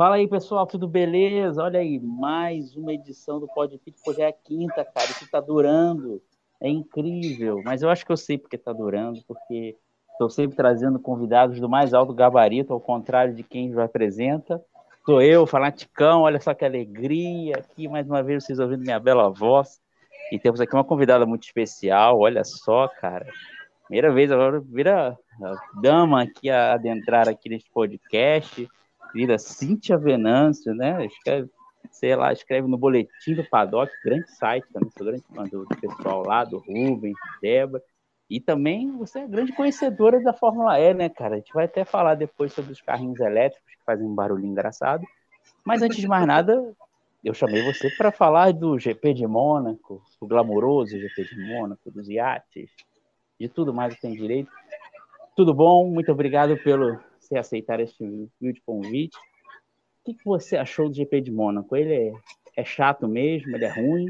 Fala aí, pessoal, tudo beleza? Olha aí, mais uma edição do Podfit, pô, já é a quinta, cara, isso tá durando, é incrível, mas eu acho que eu sei porque tá durando, porque estou sempre trazendo convidados do mais alto gabarito, ao contrário de quem já apresenta, sou eu, Fanaticão, olha só que alegria aqui, mais uma vez vocês ouvindo minha bela voz, e temos aqui uma convidada muito especial, olha só, cara, primeira vez agora, vira dama aqui a adentrar aqui neste podcast, Cíntia Venâncio, né? Escreve, sei lá, escreve no Boletim do Paddock, grande site também, sou grande fã do pessoal lá, do Rubens, Débora. E também você é grande conhecedora da Fórmula E, né, cara? A gente vai até falar depois sobre os carrinhos elétricos que fazem um barulho engraçado. Mas antes de mais nada, eu chamei você para falar do GP de Mônaco, o glamouroso GP de Mônaco, dos iates, de tudo mais que tem direito. Tudo bom? Muito obrigado pelo você aceitar este vídeo convite. O que, que você achou do GP de Mônaco? Ele é, é chato mesmo? Ele é ruim?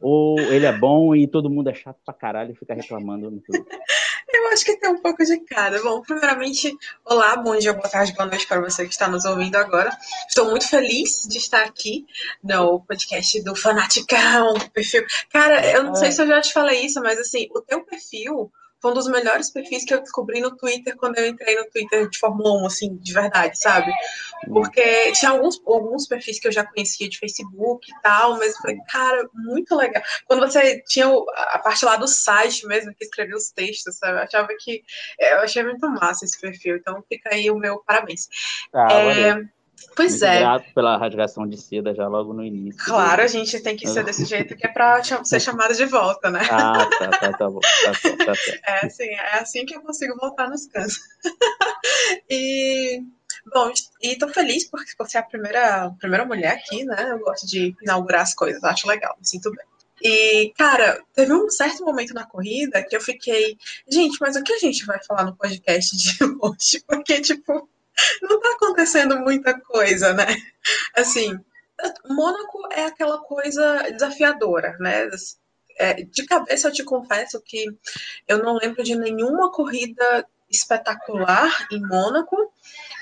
Ou ele é bom e todo mundo é chato pra caralho e fica reclamando no tudo? Eu acho que tem um pouco de cada. Bom, primeiramente, olá, bom dia, boa tarde, boa noite para você que está nos ouvindo agora. Estou muito feliz de estar aqui no podcast do Fanaticão, perfil. Cara, eu não sei se eu já te falei isso, mas assim, o teu perfil foi um dos melhores perfis que eu descobri no Twitter quando eu entrei no Twitter de Fórmula 1, assim, de verdade, sabe? Porque tinha alguns, alguns perfis que eu já conhecia de Facebook e tal, mas eu falei, cara, muito legal. Quando você tinha a parte lá do site mesmo, que escrevia os textos, sabe? Eu achava que. Eu achei muito massa esse perfil, então fica aí o meu parabéns. Ah, é, Pois Muito é. Grato pela rasgação de seda já logo no início. Claro, a gente tem que ser desse jeito que é para ser chamada de volta, né? Ah, tá, tá, tá bom. Tá, tá, é assim, é assim que eu consigo voltar nos cantos. e bom, e tô feliz porque você é a primeira, primeira mulher aqui, né? Eu gosto de inaugurar as coisas, acho legal, me sinto bem. E, cara, teve um certo momento na corrida que eu fiquei, gente, mas o que a gente vai falar no podcast de hoje? Porque, tipo, não tá acontecendo muita coisa, né? Assim, Mônaco é aquela coisa desafiadora, né? É, de cabeça eu te confesso que eu não lembro de nenhuma corrida espetacular em Mônaco,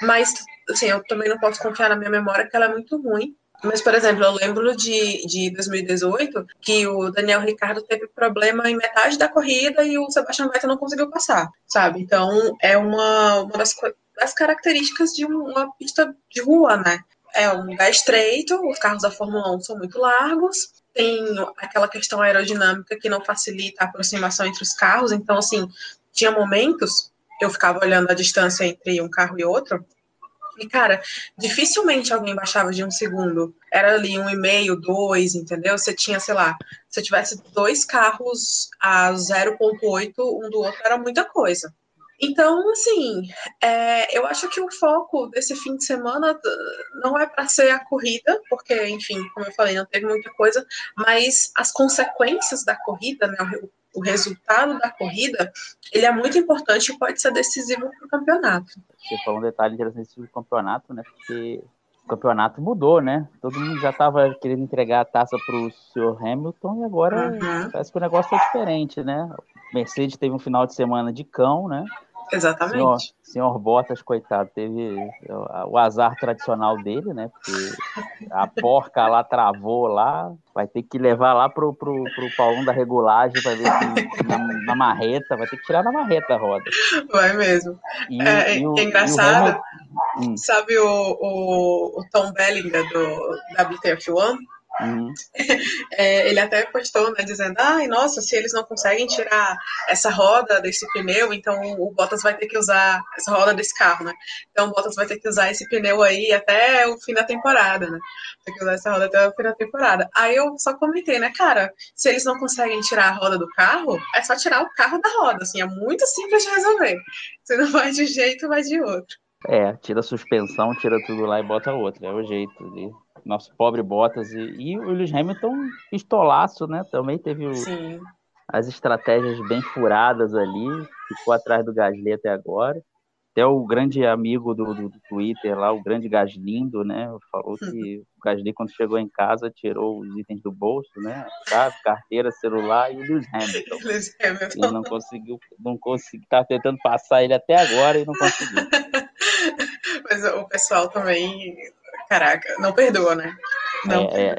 mas assim, eu também não posso confiar na minha memória que ela é muito ruim. Mas, por exemplo, eu lembro de, de 2018 que o Daniel Ricardo teve problema em metade da corrida e o Sebastian Vettel não conseguiu passar, sabe? Então, é uma, uma das, das características de uma pista de rua, né? É um lugar estreito, os carros da Fórmula 1 são muito largos, tem aquela questão aerodinâmica que não facilita a aproximação entre os carros, então, assim, tinha momentos, eu ficava olhando a distância entre um carro e outro, e, cara, dificilmente alguém baixava de um segundo. Era ali um e meio, dois, entendeu? Você tinha, sei lá, se tivesse dois carros a 0,8 um do outro, era muita coisa. Então, assim, é, eu acho que o foco desse fim de semana não é para ser a corrida, porque, enfim, como eu falei, não teve muita coisa, mas as consequências da corrida, né, o, o resultado da corrida, ele é muito importante e pode ser decisivo para o campeonato. Você falou um detalhe interessante sobre o campeonato, né? Porque o campeonato mudou, né? Todo mundo já estava querendo entregar a taça para o senhor Hamilton e agora uhum. parece que o negócio é diferente, né? Mercedes teve um final de semana de cão, né? Exatamente. Senhor, senhor Bottas, coitado, teve o azar tradicional dele, né? Porque a porca lá travou lá, vai ter que levar lá pro, pro, pro Paulão da regulagem para ver se na, na, marreta, vai ter que tirar na marreta a roda. Vai mesmo. E, é, e o, é engraçado, o hum. sabe o, o, o Tom Bellinger do WTF1? Uhum. É, ele até postou, né, dizendo, ai, nossa, se eles não conseguem tirar essa roda desse pneu, então o Bottas vai ter que usar essa roda desse carro, né? Então o Bottas vai ter que usar esse pneu aí até o fim da temporada, né? Tem que usar essa roda até o fim da temporada. Aí eu só comentei, né, cara, se eles não conseguem tirar a roda do carro, é só tirar o carro da roda, assim, é muito simples de resolver. Se não vai de um jeito, vai de outro. É, tira a suspensão, tira tudo lá e bota outro, é o jeito de nosso pobre Bottas. E, e o Lewis Hamilton, pistolaço, né? Também teve o, as estratégias bem furadas ali, ficou atrás do Gasly até agora. Até o grande amigo do, do, do Twitter lá, o grande Gaslindo, né? Falou que o Gasly, quando chegou em casa, tirou os itens do bolso, né? Chave, carteira, celular e o Lewis Hamilton. Lewis Hamilton. E não conseguiu, não conseguiu, tá tentando passar ele até agora e não conseguiu. Mas o pessoal também caraca, não perdoa, né? Não. É, é,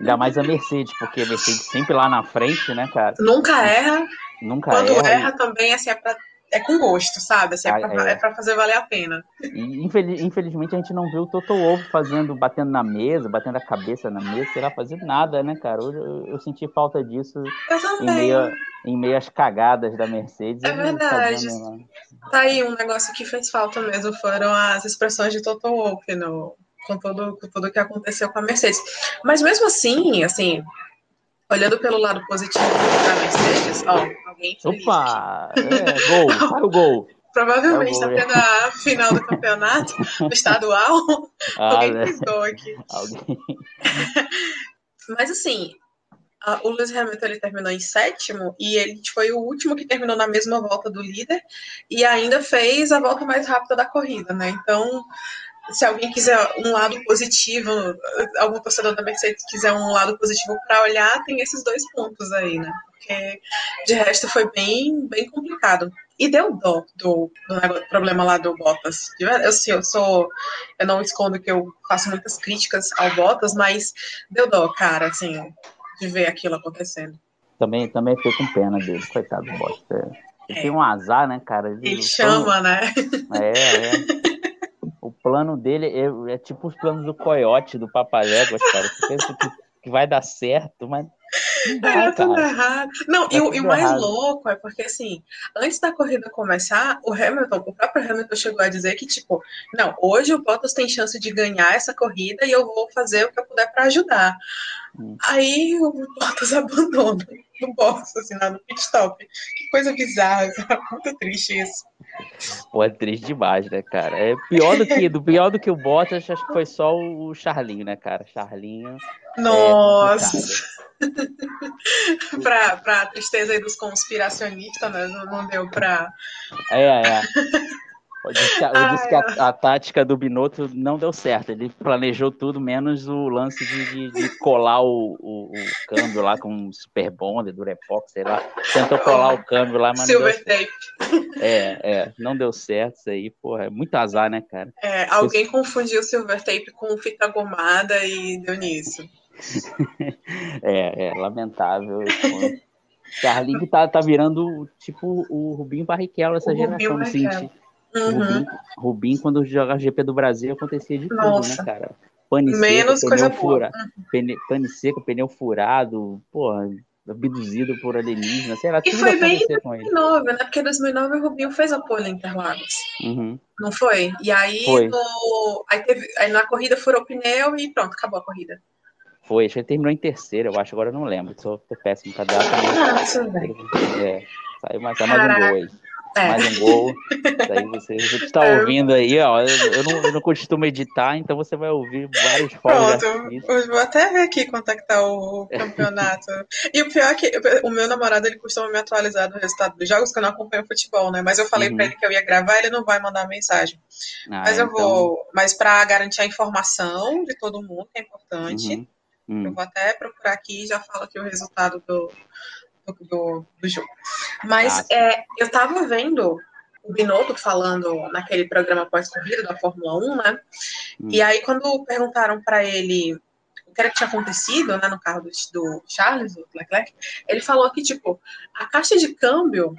ainda mais a Mercedes, porque a Mercedes sempre lá na frente, né, cara? Nunca erra. Nunca Quando erra. erra também, assim, é pra é com gosto, sabe? Assim, é, Ah, pra, é. é pra fazer valer a pena. E, infeliz- infelizmente a gente não viu o Toto Wolff fazendo, batendo na mesa, batendo a cabeça na mesa, sei lá, fazendo nada, né, cara? Hoje eu, eu senti falta disso em meio, em meio às cagadas da Mercedes. É verdade. fazendo? Tá aí um negócio que fez falta mesmo, foram as expressões de Toto Wolff no, com tudo com tudo que aconteceu com a Mercedes. Mas mesmo assim, assim, olhando pelo lado positivo da Mercedes, ó, alguém. Opa! É, gol, sai o gol. Provavelmente Tá tá bom, tendo a final do campeonato do estadual. Ah, alguém né? aqui. Alguém. Mas assim, a- o Lewis Hamilton ele terminou em sétimo e ele foi o último que terminou na mesma volta do líder e ainda fez a volta mais rápida da corrida, né? Então, se alguém quiser um lado positivo, algum torcedor da Mercedes quiser um lado positivo para olhar, tem esses dois pontos aí, né? Porque de resto foi bem, bem complicado. E deu dó do, do problema lá do Bottas. Eu, assim, eu sou. Eu não escondo que eu faço muitas críticas ao Bottas, mas deu dó, cara, assim, de ver aquilo acontecendo. Também, também fiquei com pena dele, coitado do Bosta. Ele É. tem um azar, né, cara? Ele o chama, né? É, é. O plano dele é, é tipo os planos do coiote, do Papaléguas, cara. Você pensa que, que vai dar certo, mas não Era vai, tudo errado. Não, e, Tá o- e o tudo mais errado. louco é porque, assim, antes da corrida começar, o Hamilton, o próprio Hamilton chegou a dizer que, tipo, não, hoje o Bottas tem chance de ganhar essa corrida e eu vou fazer o que eu puder para ajudar. Hum. Aí o Bottas abandona no box, assim, lá no pit stop. Que coisa bizarra, sabe? muito triste isso. Pô, é triste demais, né, cara? É pior do que, do pior do que o Bottas, acho que foi só o Charlinho, né, cara? Charlinho. é Nossa, complicado. pra, pra tristeza aí dos conspiracionistas, né? Não, não deu pra. É, é. Eu disse que, a, eu disse que a, a tática do Binotto não deu certo. Ele planejou tudo, menos o lance de, de, de colar o, o, o câmbio lá com um Super Bond, Durepox, sei lá. Tentou colar o câmbio lá, mas não deu Silver certo. Tape. É, é, não deu certo isso aí, porra. É muito azar, né, cara? É, alguém confundiu Silver Tape com fita gomada e deu nisso. É, é, lamentável. pô. Charlinho tá, tá virando tipo o Rubinho Barrichello essa O geração. Assim, Uhum. Rubinho, Rubinho, quando jogava GP do Brasil, acontecia de tudo, Nossa. né, cara? Pane Menos seca, coisa pneu, boa. fura, pneu, pane seco, pneu furado, porra, abduzido por alienígena, sei lá, E tudo foi bem ele. 2009, né? Porque em 2009 o Rubinho fez a pole em Interlagos. Uhum. Não foi? E aí, Foi. no- aí, teve... aí na corrida furou o pneu e pronto, acabou a corrida. Foi, acho que ele terminou em terceiro, eu acho, agora eu não lembro, sou péssimo pra data, Ah, tudo bem. é, saiu mais, mais um Caraca. É. Mais um gol. Daí você, está É. ouvindo aí, ó. Eu, eu não, eu não costumo editar, então você vai ouvir vários fogos Pronto, vou até ver aqui quanto é que tá o campeonato. E o pior é que o meu namorado ele costuma me atualizar do resultado dos jogos, que eu não acompanho futebol, né? Mas eu falei Uhum. pra ele que eu ia gravar, ele não vai mandar mensagem. Ah, Mas eu então, vou. Mas pra garantir a informação de todo mundo, que é importante, uhum, hum. eu vou até procurar aqui e já falo aqui o resultado do, do, do, do jogo. Mas sim. é, eu tava vendo o Binotto falando naquele programa pós-corrida da Fórmula 1, né? Hum. E aí, quando perguntaram para ele o que era que tinha acontecido né, no carro do, do Charles, do Leclerc, ele falou que, tipo, a caixa de câmbio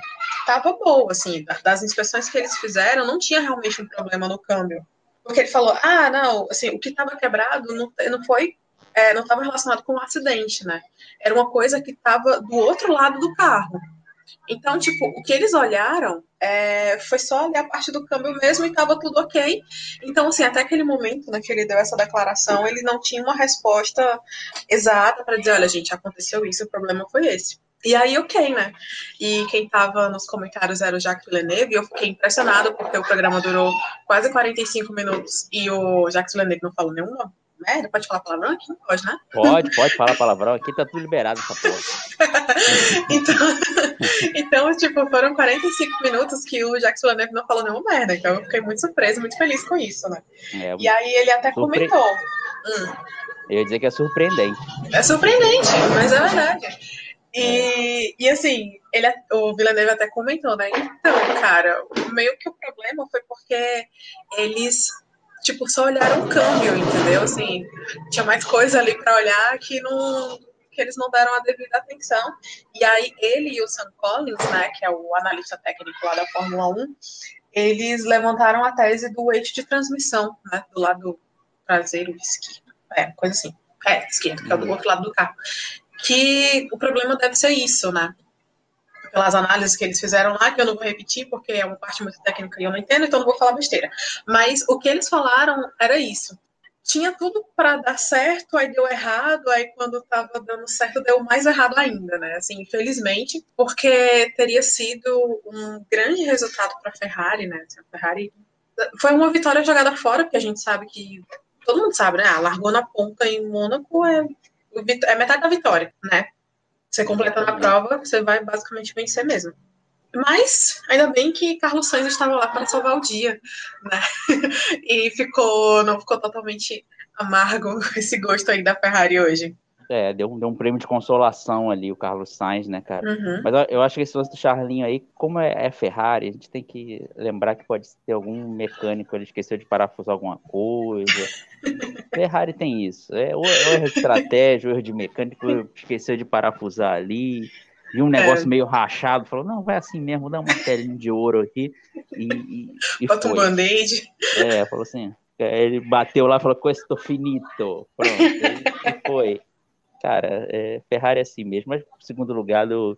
tava boa, assim, da- das inspeções que eles fizeram, não tinha realmente um problema no câmbio. Porque ele falou, ah, não, assim, o que estava quebrado não, não foi, é, não estava relacionado com o acidente, né? Era uma coisa que estava do outro lado do carro. Então, tipo, o que eles olharam é, foi só ali a parte do câmbio mesmo e estava tudo ok. Então, assim, até aquele momento né, que ele deu essa declaração, ele não tinha uma resposta exata para dizer, olha, gente, aconteceu isso, o problema foi esse. E aí, ok, né? E quem tava nos comentários era o Jacques Villeneuve, e eu fiquei impressionada porque o programa durou quase 45 minutos e o Jacques Villeneuve não falou nenhuma merda. Pode falar palavrão aqui? Não pode, né? Pode, pode falar palavrão. Aqui tá tudo liberado essa porra. Então, então, tipo, foram 45 minutos que o Jacques Villeneuve não falou nenhuma merda. Então eu fiquei muito surpresa, muito feliz com isso, né? É, E aí ele até Surpre- comentou. Hum, eu ia dizer que é surpreendente. é surpreendente, mas é verdade. E, e assim, ele, o Villeneuve até comentou, né? Então, cara, meio que o problema foi porque eles tipo, só olharam o câmbio, entendeu? Assim, tinha mais coisa ali para olhar que não que eles não deram a devida atenção. E aí ele e o Sam Collins, né, que é o analista técnico lá da Fórmula 1, eles levantaram a tese do eixo de transmissão, né, do lado traseiro esquerdo, é, coisa assim, é, esquerdo, que é do outro lado do carro. Que o problema deve ser isso, né? Pelas análises que eles fizeram lá, que eu não vou repetir, porque é uma parte muito técnica e eu não entendo, então não vou falar besteira. Mas o que eles falaram era isso, tinha tudo para dar certo, aí deu errado, aí quando estava dando certo deu mais errado ainda, né? Assim, infelizmente, porque teria sido um grande resultado para a Ferrari, né? Assim, a Ferrari foi uma vitória jogada fora, porque a gente sabe que todo mundo sabe, né? Ah, largou na ponta em Mônaco é, é metade da vitória, né? Você completando a prova, você vai basicamente vencer mesmo. Mas ainda bem que Carlos Sainz estava lá para salvar o dia, né? E ficou, não ficou totalmente amargo esse gosto aí da Ferrari hoje. É, deu, deu um prêmio de consolação ali, o Carlos Sainz, né, cara? Uhum. Mas eu, eu, acho que esse lance do Charlinho aí, como é, é, Ferrari, a gente tem que lembrar que pode ter algum mecânico, ele esqueceu de parafusar alguma coisa. Ferrari tem isso. É, ou, é erro de estratégia, ou erro de mecânico, esqueceu de parafusar ali viu um negócio é. meio rachado, falou, não, vai assim mesmo, dá uma telinha de ouro aqui e, e, e Bota foi. um band-aid. É, falou assim, ele bateu lá e falou, questo finito, pronto, e foi. Cara, é, Ferrari é assim mesmo, mas segundo lugar do,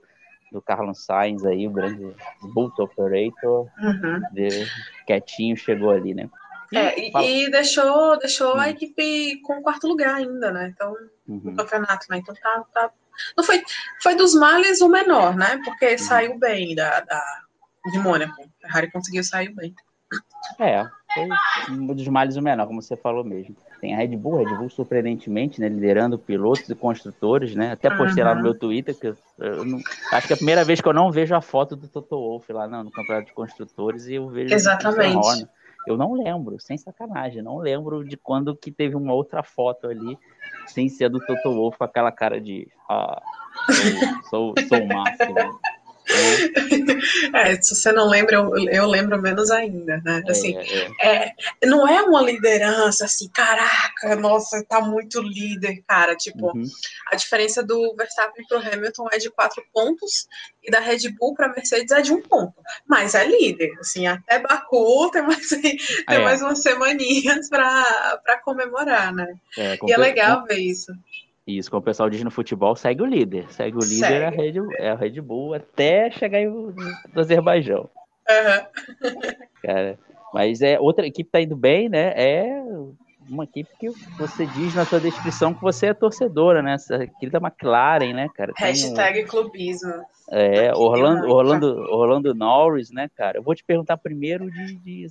do Carlos Sainz aí, o grande boot operator, uhum. de, quietinho, chegou ali, né? É, e, e, deixou, deixou a equipe com quarto lugar ainda, né? Então, uhum. no campeonato, né? Então tá, tá não foi, foi dos males o menor, né? Porque uhum. saiu bem da, da, de Mônaco. A Ferrari conseguiu sair bem. É, foi um dos males o menor, como você falou mesmo. Tem a Red Bull, Red Bull surpreendentemente, né, liderando pilotos e construtores, né? Até postei uhum. lá no meu Twitter que eu, eu não, acho que é a primeira vez que eu não vejo a foto do Toto Wolff lá no, no campeonato de construtores e eu vejo Exatamente. Eu não lembro, sem sacanagem, não lembro de quando que teve uma outra foto ali sem ser do Toto Wolff com aquela cara de ah, sou, sou, sou o máximo. É, se você não lembra, eu, eu lembro menos ainda, né? É, assim, é, é. não é uma liderança assim, caraca, nossa, tá muito líder, cara. Tipo, uhum. a diferença do Verstappen pro Hamilton é de quatro pontos e da Red Bull para Mercedes é de um ponto. Mas é líder, assim, até Baku tem mais, tem é. mais umas semaninhas para comemorar, né? É, e é legal ver isso. Isso, como o pessoal diz no futebol, segue o líder. Segue o líder segue. É, a Red, é a Red Bull até chegar no Azerbaijão. Uhum. Cara, mas é outra equipe tá indo bem, né? É uma equipe que você diz na sua descrição que você é torcedora, né? Essa equipe da McLaren, né, cara? Tem Hashtag um... clubismo. É, Orlando, Orlando, Orlando Norris, né, cara? Eu vou te perguntar primeiro de, de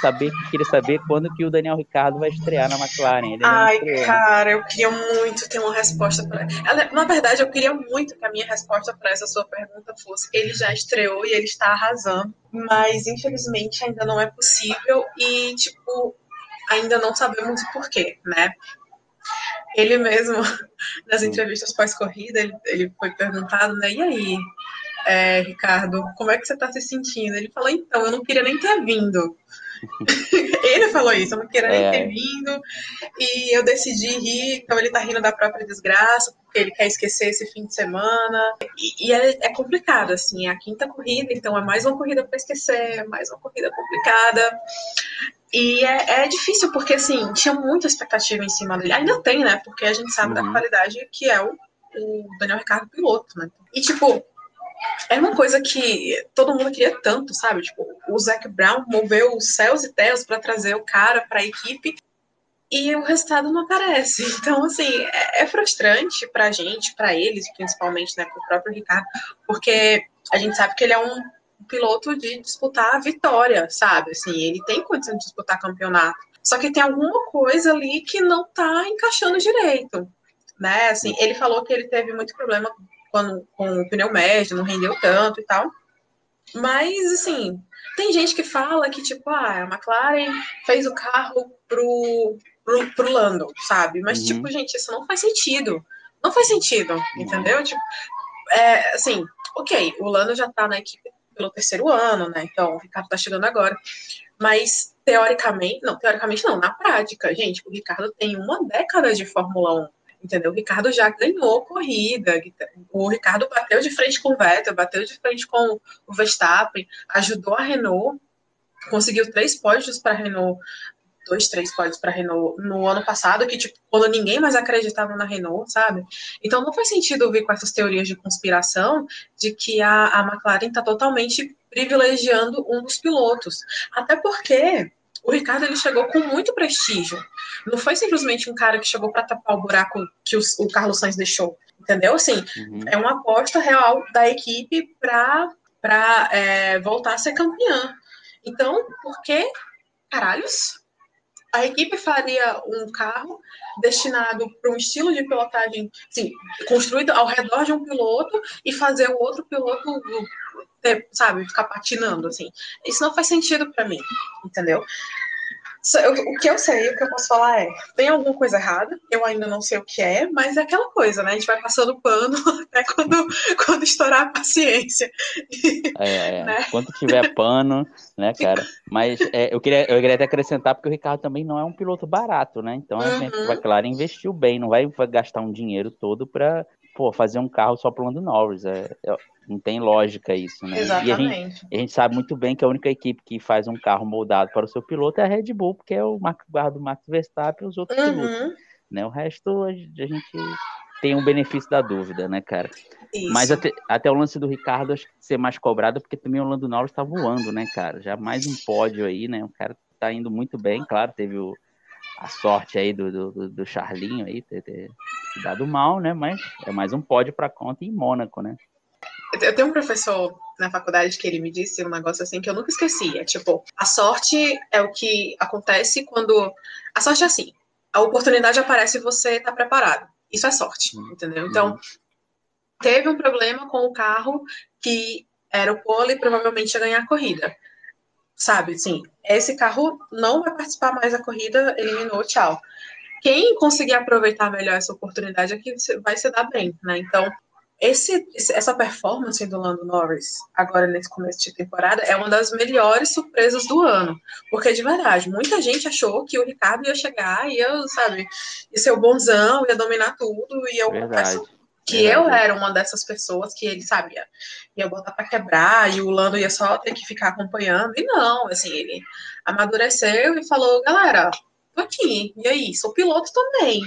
saber, queria saber quando que o Daniel Ricardo vai estrear na McLaren. Ele Ai, né? cara, eu queria muito ter uma resposta para Na verdade, eu queria muito que a minha resposta para essa sua pergunta fosse: ele já estreou e ele está arrasando, mas infelizmente ainda não é possível e, tipo, ainda não sabemos o porquê, né? Ele mesmo, nas entrevistas pós-corrida, ele, ele foi perguntado, né? E aí, é, Ricardo, como é que você está se sentindo? Ele falou, então, eu não queria nem ter vindo. ele falou isso, eu não queria nem é. ter vindo. E eu decidi rir, então ele tá rindo da própria desgraça, porque ele quer esquecer esse fim de semana. E, e é, é, complicado, assim, é a quinta corrida, então é mais uma corrida para esquecer, mais uma corrida complicada. E é, é, difícil, porque assim, tinha muita expectativa em cima dele. Ainda tem, né? Porque a gente sabe uhum. da qualidade que é o, o Daniel Ricardo piloto, né? E tipo, é uma coisa que todo mundo queria tanto, sabe? Tipo, o Zac Brown moveu os céus e terras para trazer o cara para a equipe e o resultado não aparece. Então, assim, é, é frustrante para a gente, para eles, principalmente, né, para o próprio Ricardo, porque a gente sabe que ele é um piloto de disputar a vitória, sabe? Assim, ele tem condição de disputar campeonato. Só que tem alguma coisa ali que não tá encaixando direito, né? Assim, ele falou que ele teve muito problema quando, com o pneu médio, não rendeu tanto e tal. Mas, assim, tem gente que fala que, tipo, ah, a McLaren fez o carro pro, pro, pro Lando, sabe? Mas, uhum. tipo, gente, isso não faz sentido. Não faz sentido, entendeu? Tipo, é, assim, ok, o Lando já tá na equipe pelo terceiro ano, né? Então, o Ricardo tá chegando agora. Mas teoricamente, não, teoricamente não, na prática, gente, o Ricardo tem uma década de Fórmula 1 entendeu? O Ricardo já ganhou corrida, o Ricardo bateu de frente com o Vettel, bateu de frente com o Verstappen, ajudou a Renault, conseguiu três pódios para a Renault, dois, três pódios para a Renault no ano passado, que tipo, quando ninguém mais acreditava na Renault, sabe? Então não faz sentido vir com essas teorias de conspiração de que a, a McLaren está totalmente privilegiando um dos pilotos. Até porque o Ricardo ele chegou com muito prestígio. Não foi simplesmente um cara que chegou para tapar o buraco que o, o Carlos Sainz deixou. Entendeu? Assim, uhum. é uma aposta real da equipe para é, voltar a ser campeã. Então, por que caralhos a equipe faria um carro destinado para um estilo de pilotagem, assim, construído ao redor de um piloto e fazer o outro piloto ter, sabe, ficar patinando, assim. Isso não faz sentido para mim, entendeu? O que eu sei, o que eu posso falar é: tem alguma coisa errada, eu ainda não sei o que é, mas é aquela coisa, né? A gente vai passando pano até quando, quando estourar a paciência. É, é. Né? Quando tiver pano, né, cara? Mas é, eu, queria, eu queria até acrescentar, porque o Ricardo também não é um piloto barato, né? Então uhum. a McLaren investiu bem, não vai gastar um dinheiro todo para pô, fazer um carro só para o Lando Norris. É, é, não tem lógica isso, né? Exatamente. E a gente, a gente, sabe muito bem que a única equipe que faz um carro moldado para o seu piloto é a Red Bull, porque é o carro do Max Verstappen e os outros uhum. pilotos. Né? O resto a gente tem um benefício da dúvida, né, cara? Isso. Mas até, até, o lance do Ricardo acho que ser mais cobrado, porque também o Lando Norris está voando, né, cara? Já mais um pódio aí, né? O cara tá indo muito bem, claro, teve o, a sorte aí do, do, do Charlinho aí ter, ter, dado mal, né? Mas é mais um pódio para conta em Mônaco, né? Eu tenho um professor na faculdade que ele me disse um negócio assim que eu nunca esqueci. É tipo, a sorte é o que acontece quando. A sorte é assim: a oportunidade aparece e você está preparado. Isso é sorte, uhum. entendeu? Então, uhum. teve um problema com o carro que era o pole e provavelmente ia ganhar a corrida sabe? Assim, esse carro não vai participar mais da corrida, eliminou, tchau. Quem conseguir aproveitar melhor essa oportunidade é que vai se dar bem, né? Então, esse, essa performance do Lando Norris, agora nesse começo de temporada, é uma das melhores surpresas do ano. Porque, de verdade, muita gente achou que o Ricardo ia chegar, ia, sabe, ia ser o bonzão, ia dominar tudo, e eu verdade que é, eu era uma dessas pessoas que ele sabia ia botar para quebrar e o Lando ia só ter que ficar acompanhando. E não, assim, ele amadureceu e falou, galera, tô aqui, e aí, sou piloto também,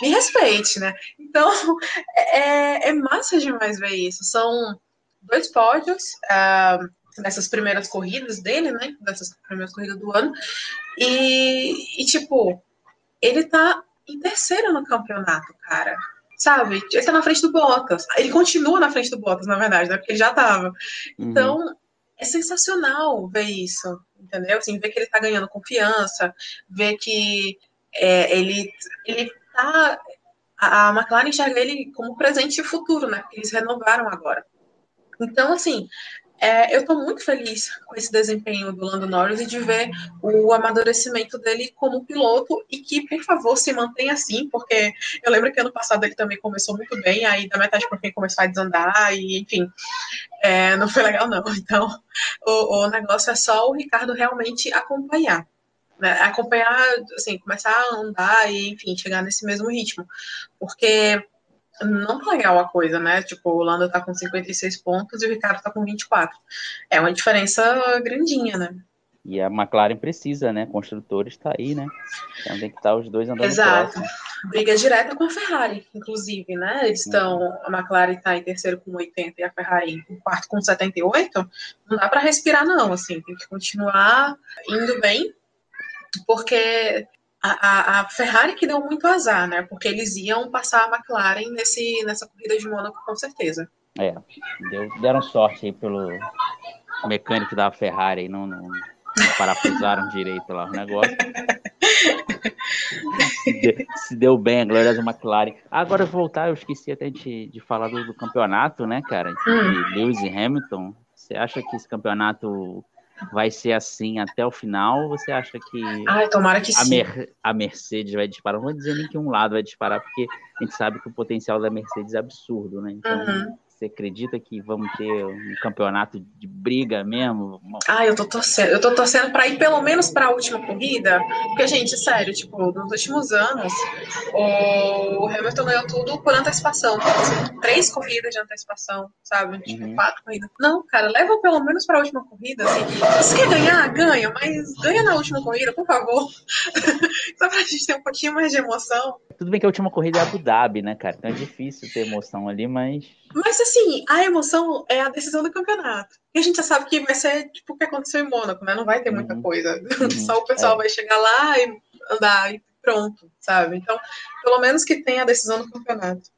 me respeite, né? Então, é, é massa demais ver isso, são dois pódios uh, nessas primeiras corridas dele, né, nessas primeiras corridas do ano, e, e tipo, ele tá em terceiro no campeonato, cara sabe? Ele tá na frente do Bottas. Ele continua na frente do Bottas, na verdade, né? Porque ele já tava. Uhum. Então, uhum. é sensacional ver isso, entendeu? Assim, ver que ele tá ganhando confiança, ver que é, ele, ele tá. A, a McLaren enxerga ele como presente e futuro, né? Porque eles renovaram agora. Então, assim, é, eu estou muito feliz com esse desempenho do Lando Norris e de ver o amadurecimento dele como piloto e que, por favor, se mantenha assim, porque eu lembro que ano passado ele também começou muito bem, aí da metade por fim começou a desandar e, enfim, é, não foi legal não. Então, o, o negócio é só o Ricardo realmente acompanhar. Né, acompanhar, assim, começar a andar e, enfim, chegar nesse mesmo ritmo. Porque não tá legal a coisa, né? Tipo, o Lando tá com 56 pontos e o Ricardo tá com 24. É uma diferença grandinha, né? E a McLaren precisa, né? Construtores tá aí, né? Então tem que estar os dois andando Exato. Próximo. Briga direta com a Ferrari, inclusive, né? Eles estão. A McLaren tá em terceiro com 80 e a Ferrari em quarto com 78. Não dá para respirar, não. Assim, tem que continuar indo bem, porque a, a, Ferrari que deu muito azar, né? Porque eles iam passar a McLaren nesse, nessa corrida de Mônaco, com certeza. É, deu, deram sorte aí pelo mecânico da Ferrari, não, não, não parafusaram direito lá o negócio. se, deu, se deu bem, a glória da McLaren. Agora voltar, eu esqueci até de, de falar do, do campeonato, né, cara? De hum. Lewis e Hamilton. Você acha que esse campeonato vai ser assim até o final? Ou você acha que, Ai, tomara que a, Mer a Mercedes vai disparar? Não vou dizer nem que um lado vai disparar, porque a gente sabe que o potencial da Mercedes é absurdo, né? Então, uhum. Você acredita que vamos ter um campeonato de briga mesmo. Ah, eu tô torcendo. Eu tô torcendo pra ir pelo menos pra última corrida. Porque, gente, sério, tipo, nos últimos anos, o Hamilton ganhou tudo por antecipação. Assim, três corridas de antecipação, sabe? Tipo, uhum. quatro corridas. Não, cara, leva pelo menos pra última corrida. Assim. Se quer ganhar, ganha, mas ganha na última corrida, por favor. Só pra gente ter um pouquinho mais de emoção. Tudo bem que a última corrida é Abu Dhabi, né, cara? Então é difícil ter emoção ali, mas. Mas assim, a emoção é a decisão do campeonato. E a gente já sabe que vai ser tipo o que aconteceu em Mônaco, né? Não vai ter muita uhum. coisa. Uhum. Só o pessoal é. vai chegar lá e andar e pronto, sabe? Então, pelo menos que tenha a decisão do campeonato.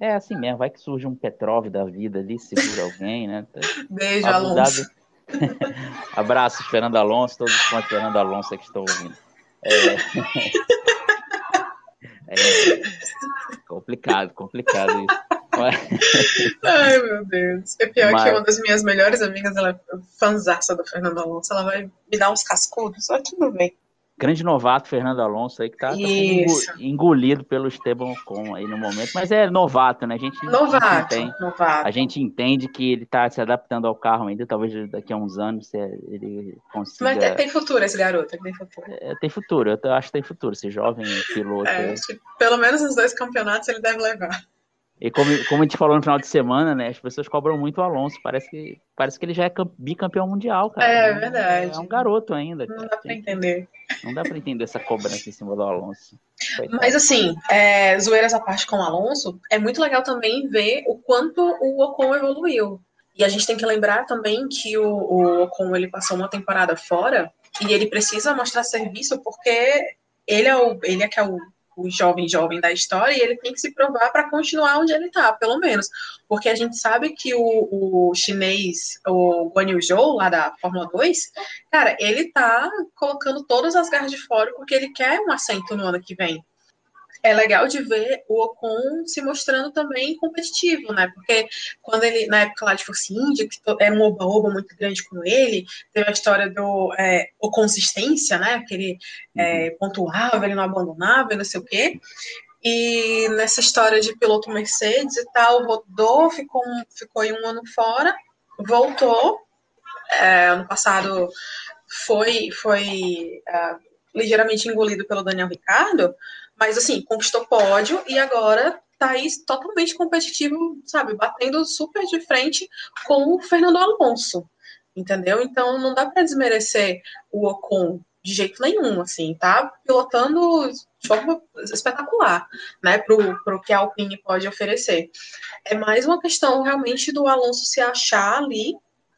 É assim mesmo, vai que surge um Petrov da vida ali, segura alguém, né? Beijo, Abu Alonso. Abraços, Fernando Alonso, todos os Fernando Alonso que estão ouvindo. É... é... complicado, complicado isso. Ai, meu Deus. É pior Mas... que uma das minhas melhores amigas, ela é fanzaça do Fernando Alonso, ela vai me dar uns cascudos, só tudo bem grande novato Fernando Alonso aí que tá, tá engolido pelo Esteban Ocon aí no momento, mas é novato, né? A gente novato, entende, novato. A gente entende que ele tá se adaptando ao carro ainda, talvez daqui a uns anos ele consiga. Mas tem futuro esse garoto, tem futuro. É, tem futuro, eu acho que tem futuro, esse jovem piloto. É, pelo menos os dois campeonatos ele deve levar. E como, como a gente falou no final de semana, né? As pessoas cobram muito o Alonso. Parece que, parece que ele já é bicampeão mundial, cara. É verdade. É um garoto ainda. Não dá pra entender. Não dá pra entender essa cobrança em cima do Alonso. Mas assim, é, zoeiras à parte com o Alonso, é muito legal também ver o quanto o Ocon evoluiu. E a gente tem que lembrar também que o, o Ocon ele passou uma temporada fora e ele precisa mostrar serviço porque ele é, o, ele é que é o o jovem jovem da história e ele tem que se provar para continuar onde ele está, pelo menos. Porque a gente sabe que o, o chinês, o Guan Yu Zhou, lá da Fórmula 2, cara, ele tá colocando todas as garras de fora porque ele quer um assento no ano que vem é legal de ver o Ocon se mostrando também competitivo, né? Porque quando ele, na época lá de Force India, que era um oba-oba muito grande com ele, teve a história do é, o consistência, né? Que ele é, uhum. pontuava, ele não abandonava, não sei o quê. E nessa história de piloto Mercedes e tal, rodou, ficou, ficou um ano fora, voltou. É, ano passado foi, foi uh, ligeiramente engolido pelo Daniel Ricardo, mas, assim, conquistou pódio e agora tá aí totalmente competitivo, sabe? Batendo super de frente com o Fernando Alonso, entendeu? Então, não dá para desmerecer o Ocon de jeito nenhum, assim, tá pilotando de forma espetacular, né, pro, pro que a Alpine pode oferecer. É mais uma questão realmente do Alonso se achar ali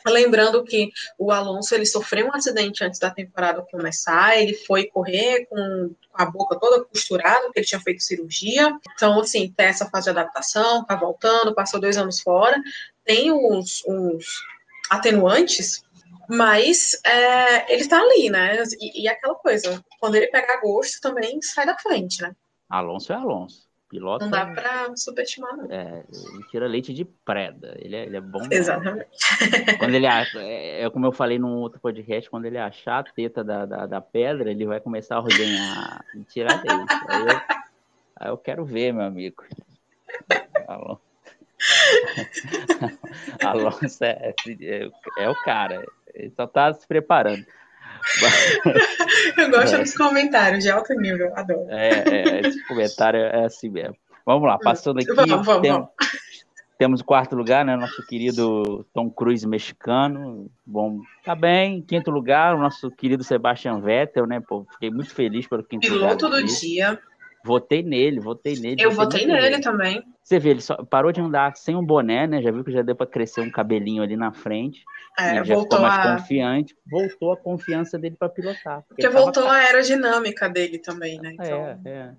Lembrando que o Alonso ele sofreu um acidente antes da temporada começar, ele foi correr com a boca toda costurada, porque ele tinha feito cirurgia. Então, assim, tem essa fase de adaptação, tá voltando, passou dois anos fora, tem uns, uns atenuantes, mas é, ele tá ali, né? E, e aquela coisa, quando ele pegar gosto também sai da frente, né? Alonso é Alonso. Pilota, não dá pra subestimar, não. É, ele tira leite de preda. Ele é, ele é bom. Exatamente. Quando ele acha, é, é, como eu falei num outro podcast, quando ele achar a teta da, da, da pedra, ele vai começar a ordenhar e tirar leite. Aí eu, aí eu quero ver, meu amigo. Alonso, Alonso é, é, é o cara. Ele só tá se preparando. Eu gosto é. dos comentários de alto nível, adoro. É, é, esse comentário é assim mesmo. Vamos lá, passando aqui. Vamos, vamos, tem, vamos. Temos o quarto lugar, né? Nosso querido Tom Cruise mexicano. Bom, tá bem. Quinto lugar, o nosso querido Sebastian Vettel, né? Pô, fiquei muito feliz pelo quinto Piloto lugar. Piloto do dia. Votei nele, votei nele. Eu votei nele também. Você vê, ele só parou de andar sem um boné, né? Já viu que já deu para crescer um cabelinho ali na frente. É, já ficou mais a... confiante. Voltou a confiança dele para pilotar. Porque, porque voltou tava... a aerodinâmica dele também, né? É, então... É, é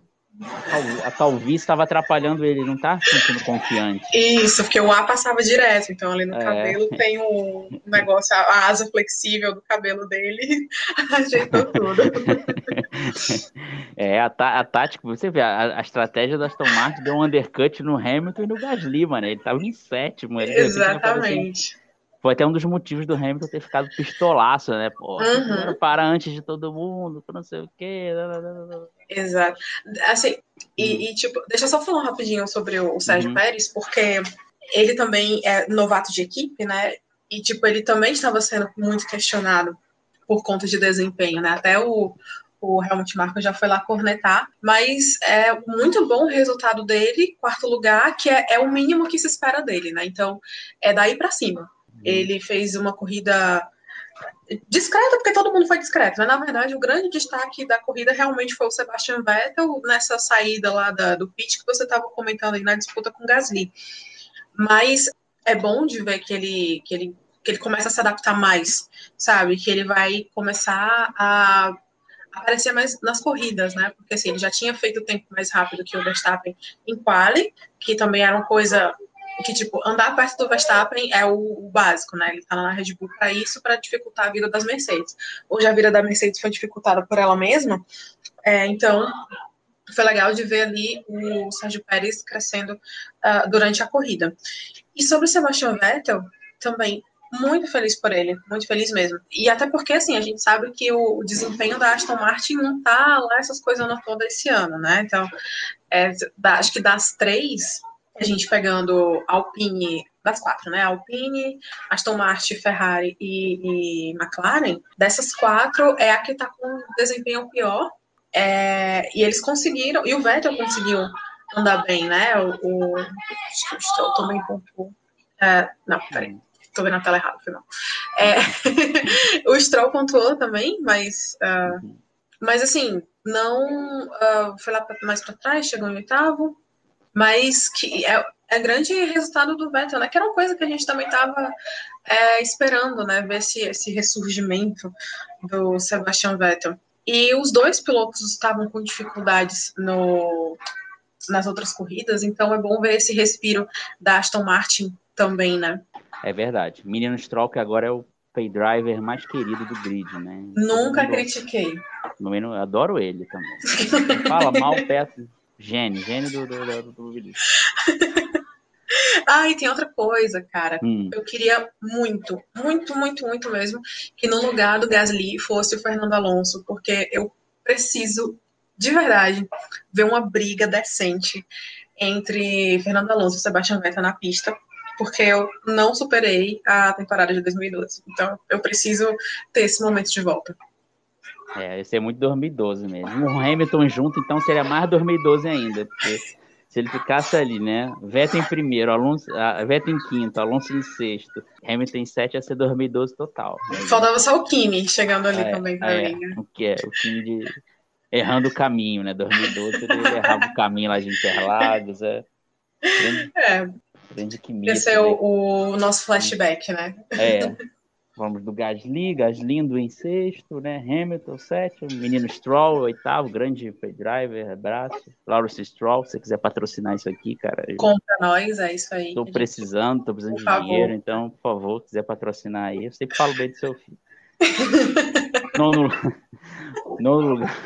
a talvez estava atrapalhando ele, não tá sentindo confiante. Isso, porque o ar passava direto, então ali no é. cabelo tem um negócio, a asa flexível do cabelo dele ajeitou tudo. É, a, a tática, você vê, a, a, estratégia da Aston Martin deu um undercut no Hamilton e no Gasly, mano, ele tava em sétimo. Ele Exatamente. Foi até um dos motivos do Hamilton ter ficado pistolaço, né? Pô, uhum. para antes de todo mundo, não sei o quê. Exato. Assim, e, hum. e, tipo, deixa eu só falar rapidinho sobre o, o Sérgio uhum. Pérez, porque ele também é novato de equipe, né? e tipo, ele também estava sendo muito questionado por conta de desempenho, né? Até o, o Helmut Marko já foi lá cornetar, mas é muito bom o resultado dele, quarto lugar, que é, é o mínimo que se espera dele, né? Então, é daí para cima. Ele fez uma corrida discreta, porque todo mundo foi discreto, mas na verdade o grande destaque da corrida realmente foi o Sebastian Vettel nessa saída lá da, do pit que você estava comentando aí na disputa com o Gasly. Mas é bom de ver que ele, que ele que ele começa a se adaptar mais, sabe? Que ele vai começar a aparecer mais nas corridas, né? Porque assim, ele já tinha feito o tempo mais rápido que o Verstappen em quali, que também era uma coisa que, tipo, andar perto do Verstappen é o, básico, né? Ele tá na Red Bull para isso, para dificultar a vida das Mercedes. Hoje a vida da Mercedes foi dificultada por ela mesma, é, então foi legal de ver ali o Sérgio Pérez crescendo uh, durante a corrida. E sobre o Sebastian Vettel, também muito feliz por ele, muito feliz mesmo. E até porque, assim, a gente sabe que o desempenho da Aston Martin não tá lá essas coisas não toda esse ano, né? Então, é, acho que das três, a gente pegando Alpine, das quatro, né? Alpine, Aston Martin, Ferrari e, e McLaren, dessas quatro é a que tá com desempenho pior. É, e eles conseguiram, e o Vettel conseguiu andar bem, né? O, o eu estou também com. É, não, peraí tô vendo a tela errada, foi mal. É, o Stroll pontuou também, mas, uh, mas assim, não uh, foi lá mais para trás, chegou em oitavo, mas que é, é grande resultado do Vettel, né? Que era uma coisa que a gente também estava é, esperando, né? Ver esse, esse ressurgimento do Sebastian Vettel. E os dois pilotos estavam com dificuldades no, nas outras corridas, então é bom ver esse respiro da Aston Martin também, né? É verdade. Menino Stroll, que agora é o pay driver mais querido do grid, né? Nunca critiquei. No menos, adoro ele também. Fala mal perto. Gênio, gênio do, do, do, do. Ah, e tem outra coisa, cara. Hum. Eu queria muito, muito, muito, muito mesmo que no lugar do Gasly fosse o Fernando Alonso, porque eu preciso, de verdade, ver uma briga decente entre Fernando Alonso e Sebastian Vettel na pista, porque eu não superei a temporada de 2012. Então, eu preciso ter esse momento de volta. É, esse é muito 2012 mesmo. O Hamilton junto, então seria mais 2012 ainda, porque se ele ficasse ali, né? Vettel em primeiro, Alonso, uh, Vettel em quinto, Alonso em sexto, Hamilton em sétimo, ia ser 2012 total. Né? Faltava só o Kimi chegando ali é, também pra é. Né? O que é? O Kimi de... errando o caminho, né? 2012 ele errava o caminho lá de Interlagos, é. É, Grande Esse é o, o, nosso flashback, né? É. Vamos do Gasly, Gasly em sexto, né? Hamilton, sétimo, menino Stroll, oitavo, grande driver, abraço. Lawrence Stroll, se você quiser patrocinar isso aqui, cara. Conta nós, é isso aí. Tô precisando, tô precisando por de favor. dinheiro, então, por favor, se quiser patrocinar aí, eu sempre falo bem do seu filho. nono, nono, lugar,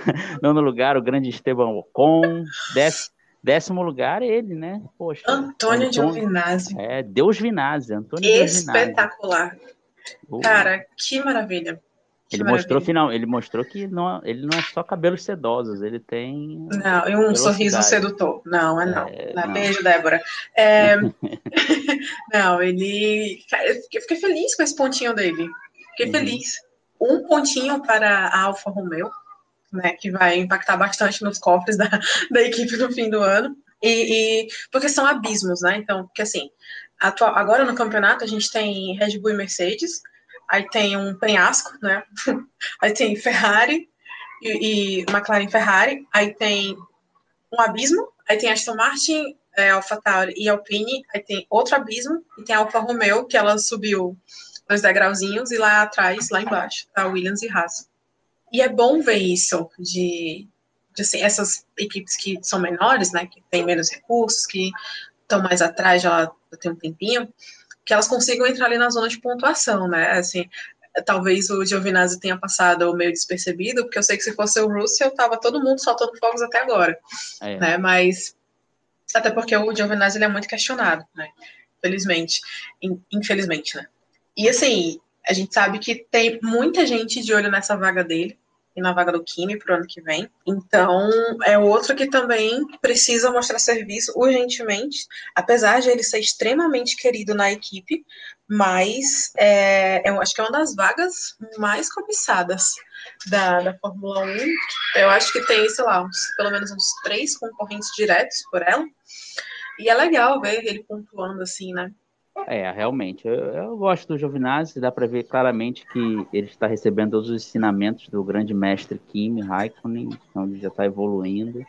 nono lugar, o grande Esteban Ocon, décimo Décimo lugar, ele, né? Poxa. Antônio, Antônio Giovinazzi. É, Deus Vinazzi. Antônio Espetacular. Uh. Cara, que maravilha. Que ele maravilha. mostrou final, ele mostrou que não, ele não é só cabelos sedosos, ele tem. Não, e um sorriso sedutor. Não, é não. É, não. Beijo, Débora. É... não, ele. Eu fiquei feliz com esse pontinho dele. Fiquei uhum. feliz. Um pontinho para a Alfa Romeo né, que vai impactar bastante nos cofres da, da equipe no fim do ano. E, e, porque são abismos, né? Então, porque assim, atual, agora no campeonato a gente tem Red Bull e Mercedes, aí tem um penhasco, né? aí tem Ferrari e, e McLaren Ferrari, aí tem um abismo, aí tem Aston Martin, é, AlphaTauri e Alpine, aí tem outro abismo e tem Alfa Romeo que ela subiu dois degrauzinhos e lá atrás, lá embaixo, tá Williams e Haas. E é bom ver isso, de, de assim, essas equipes que são menores, né, que têm menos recursos, que estão mais atrás, já tem um tempinho, que elas consigam entrar ali na zona de pontuação, né, assim, talvez o Giovinazzi tenha passado meio despercebido, porque eu sei que se fosse o Russell, tava todo mundo soltando fogos até agora, é. né, mas até porque o Giovinazzi ele é muito questionado, né, felizmente, infelizmente, né, e assim, a gente sabe que tem muita gente de olho nessa vaga dele e na vaga do Kimi para o ano que vem. Então, é outro que também precisa mostrar serviço urgentemente, apesar de ele ser extremamente querido na equipe, mas é, eu acho que é uma das vagas mais cobiçadas da, da Fórmula 1. Eu acho que tem, sei lá, uns, pelo menos uns três concorrentes diretos por ela. E é legal ver ele pontuando assim, né? É, realmente. Eu, eu gosto do Giovinazzi, dá para ver claramente que ele está recebendo todos os ensinamentos do grande mestre Kimi Raikkonen, onde já está evoluindo,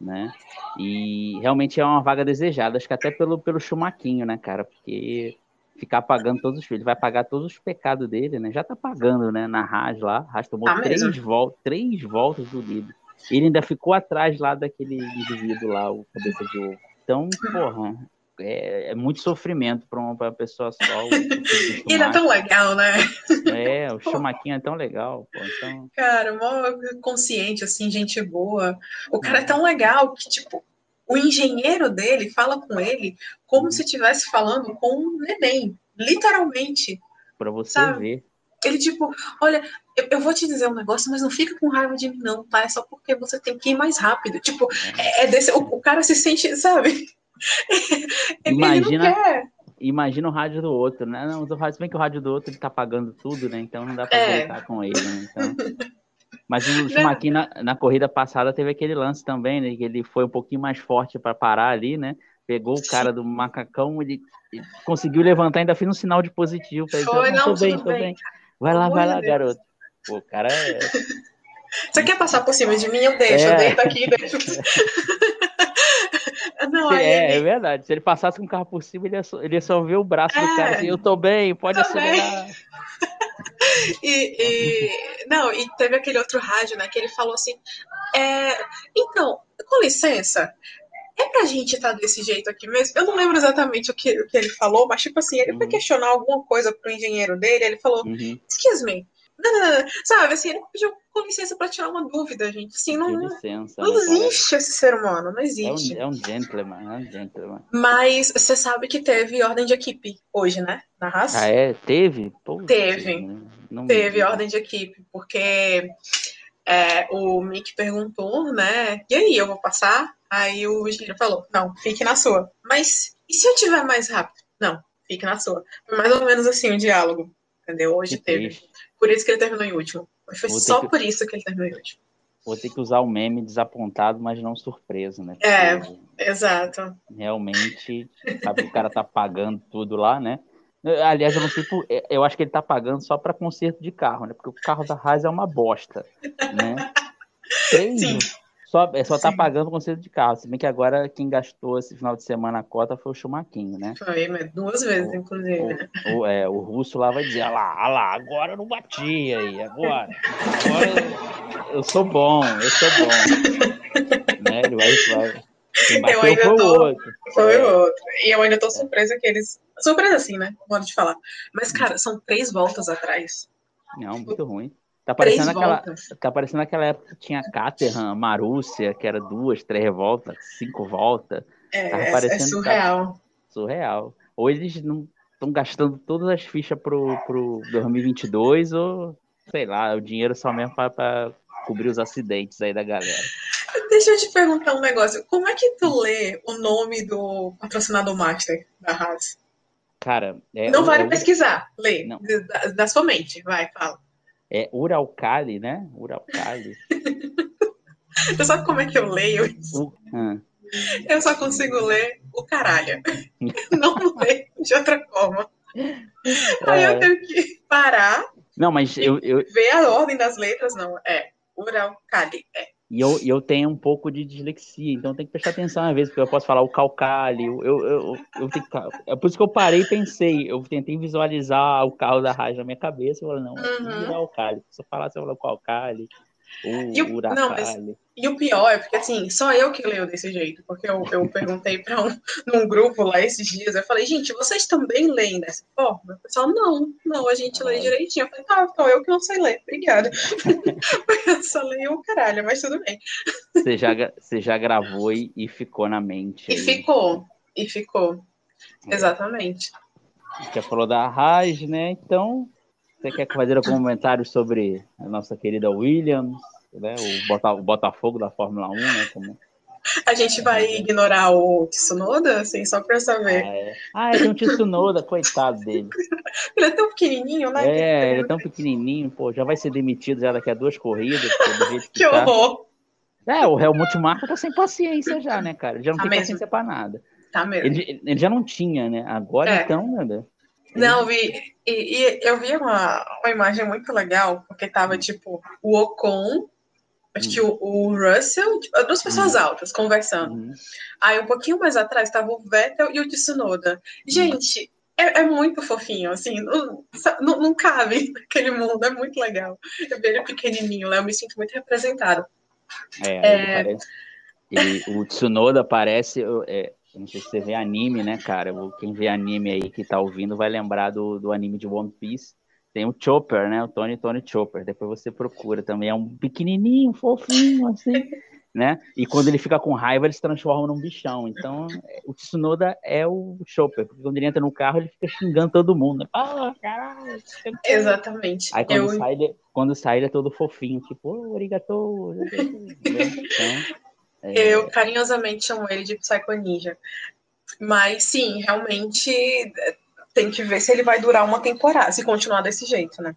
né? E realmente é uma vaga desejada, acho que até pelo, pelo Chumaquinho, né, cara? Porque ficar pagando todos os filhos, vai pagar todos os pecados dele, né? Já tá pagando, né? Na Haas lá, Haas tomou ah, três, voltas, três voltas do líder. Ele ainda ficou atrás lá daquele indivíduo lá, o cabeça de ovo. Então, porra, é, é muito sofrimento para uma pessoa só. e ele é tão legal, né? É, o Chumaquinho é tão legal. Pô, então... Cara, mó consciente, assim, gente boa. O cara é tão legal que, tipo, o engenheiro dele fala com ele como uhum. se estivesse falando com um neném, literalmente. Para você sabe? ver. Ele, tipo, olha, eu, eu, vou te dizer um negócio, mas não fica com raiva de mim, não, tá? É só porque você tem que ir mais rápido. Tipo, é, é desse. O, o, cara se sente, sabe? Imagina. Imagina o rádio do outro, né? Não, o rádio, se bem que o rádio do outro ele tá pagando tudo, né? Então não dá pra é. com ele, né? Então... Mas o Schumacher na, na, corrida passada teve aquele lance também, né? Que ele foi um pouquinho mais forte para parar ali, né? Pegou o cara do macacão, ele, ele conseguiu levantar, ainda fez um sinal de positivo. Pra ele, foi, não, tô bem, tô bem. bem. Vai lá, vai lá, garoto. Pô, o cara é. Você quer passar por cima de mim? Eu deixo, é. eu deito aqui, deixo. Não, é, ele... é verdade. Se ele passasse com o carro por cima, ele ia só, ele ia só ver o braço é, do cara assim, eu tô bem, pode tô acelerar. Bem. E, e, não, e teve aquele outro rádio, né, que ele falou assim, é, então, com licença, é pra gente estar tá desse jeito aqui mesmo? Eu não lembro exatamente o que, o que ele falou, mas tipo assim, ele uhum. foi questionar alguma coisa pro engenheiro dele, ele falou, uhum. excuse me, sabe, assim, ele pediu com licença para tirar uma dúvida, gente. Assim, não, licença, não né, existe esse ser humano, não existe. É um, é um gentleman, é um gentleman. Mas você sabe que teve ordem de equipe hoje, né? Na raça? Ah, é? Teve? teve. Não teve ordem de equipe, porque é, o Mick perguntou, né? E aí, eu vou passar? Aí o engenheiro falou: não, fique na sua. Mas e se eu tiver mais rápido? Não, fique na sua. Foi mais ou menos assim o diálogo, entendeu? Hoje que teve. Triste. Por isso que ele terminou em último. Foi só que... por isso que ele terminou em último. Vou ter que usar o meme desapontado, mas não surpreso, né? É, Porque é, exato. Realmente, sabe que o cara tá pagando tudo lá, né? Aliás, eu não sei por, é, eu acho que ele tá pagando só para conserto de carro, né? Porque o carro da Haas é uma bosta, né? Três, Só, é, só tá pagando o conselho de carro. Se bem que agora quem gastou esse final de semana a cota foi o Chumaquinho, né? Foi, mas duas vezes, o, inclusive. O, né? o, é, o russo lá vai dizer, olha lá, olha lá, agora eu não bati aí, agora. Agora eu, eu sou bom, eu sou bom. né? Ele vai, vai. Quem eu ainda foi tô, outro. Foi é. outro. E eu ainda tô surpresa que eles. Surpresa assim, né? Modo de falar. Mas, cara, são três voltas atrás. Não, muito ruim. Tá parecendo, aquela, tá parecendo aquela época que tinha Caterham, Marúcia, que era duas, três voltas, cinco voltas. É, é é surreal. Tá, surreal. Ou eles não estão gastando todas as fichas pro, pro 2022, ou sei lá, o dinheiro só mesmo para cobrir os acidentes aí da galera. Deixa eu te perguntar um negócio. Como é que tu lê o nome do patrocinador master da Haas? Cara, é, não vale pesquisar, lê. Da, da sua mente, vai, fala. É Uralcali, né? Uralcali. Você sabe como é que eu leio isso? Uh, Eu só consigo ler o caralho. Não leio de outra forma. Aí eu é. tenho que parar. Não, mas eu, eu. Ver a ordem das letras, não. É. Uralcali. É. E eu, eu tenho um pouco de dislexia, então tem que prestar atenção às vezes, porque eu posso falar o calcalho, eu, eu, eu, tenho que, é por isso que eu parei e pensei, eu tentei visualizar o carro da Raj na minha cabeça, eu falei, não, uhum. é o calcalho, se eu falar, você fala o calcalho, o, e o, não, mas, e o pior é porque, assim, só eu que leio desse jeito. Porque eu, eu perguntei para um num grupo lá esses dias. Eu falei, gente, vocês também leem dessa forma? O pessoal, não, não, a gente ah. lê direitinho. Eu falei, tá, então eu que não sei ler. Obrigada. eu só leio o caralho, mas tudo bem. Você já, você já gravou e, e ficou na mente. E aí. ficou, e ficou. É. Exatamente. Já falou da Raj, né? Então, você quer fazer algum comentário sobre a nossa querida Williams, né? o, Bota, o Botafogo da Fórmula 1, né? Como A gente vai ignorar o Tsunoda, assim, só pra saber. Ah, é, ah, é um Tsunoda, coitado dele. ele é tão pequenininho, né? É, ele é tão pequenininho, pô, já vai ser demitido já daqui a duas corridas. Que, que tá. horror! É, o Helmut Marko tá sem paciência já, né, cara? Ele já não tá tem mesmo. paciência pra nada. Tá mesmo. Ele, ele já não tinha, né? Agora é. então, né? Não, vi, e, e, eu vi uma, uma imagem muito legal, porque tava tipo o Ocon, acho hum. que o, o, Russell, tipo, duas pessoas hum. altas conversando. Hum. Aí um pouquinho mais atrás tava o Vettel e o Tsunoda. Gente, é, é, muito fofinho, assim, não, não, não, cabe naquele mundo, é muito legal. Eu vejo pequenininho lá, eu me sinto muito representado. É, é... Parece, ele, o Tsunoda parece, é, não sei se você vê anime, né, cara? Quem vê anime aí que tá ouvindo vai lembrar do, do anime de One Piece. Tem o Chopper, né? O Tony Tony Chopper. Depois você procura também. É um pequenininho, fofinho, assim, né? E quando ele fica com raiva, ele se transforma num bichão. Então, o Tsunoda é o Chopper. Porque quando ele entra no carro, ele fica xingando todo mundo. Ah, caralho. Exatamente. Aí quando, Eu... sai, ele, quando sai, ele é todo fofinho. Tipo, oh, arigato. Então... É... Eu carinhosamente chamo ele de Psycho Ninja. Mas sim, realmente tem que ver se ele vai durar uma temporada, se continuar desse jeito, né?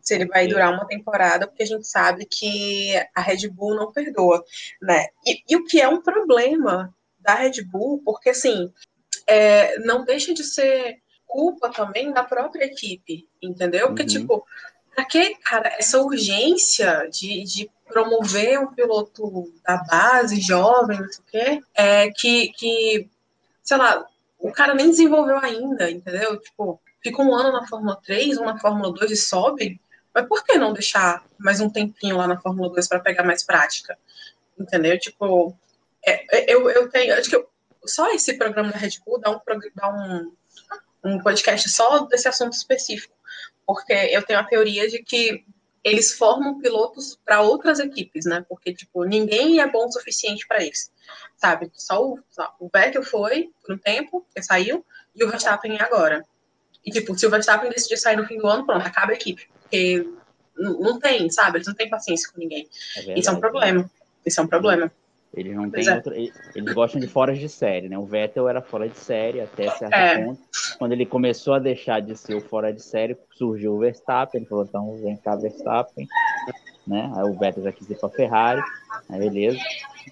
Se ele vai é. durar uma temporada, porque a gente sabe que a Red Bull não perdoa, né? E, e o que é um problema da Red Bull, porque assim, é, não deixa de ser culpa também da própria equipe, entendeu? Porque, uhum. tipo, pra que, cara, essa urgência de, de promover um piloto da base, jovem, não sei o quê, é, que, que, sei lá, o cara nem desenvolveu ainda, entendeu? Tipo, fica um ano na Fórmula 3, um na Fórmula 2 e sobe, mas por que não deixar mais um tempinho lá na Fórmula 2 para pegar mais prática? Entendeu? Tipo, é, é, eu, eu tenho, acho que eu, só esse programa da Red Bull dá um, dá um, um podcast só desse assunto específico, porque eu tenho a teoria de que eles formam pilotos para outras equipes, né? Porque, tipo, ninguém é bom o suficiente para eles, sabe? Só o, só, o Vettel foi por um tempo, que saiu, e o Verstappen é agora. E, tipo, se o Verstappen decidir sair no fim do ano, pronto, acaba a equipe. Porque não tem, sabe? Eles não têm paciência com ninguém. É Isso é um problema. Isso é um problema. Eles não têm é. outra, eles gostam de fora de série, né? O Vettel era fora de série até certo é. ponto. Quando ele começou a deixar de ser o fora de série, surgiu o Verstappen, ele falou, então vem cá Verstappen, né? Aí o Vettel já quis ir para Ferrari, beleza.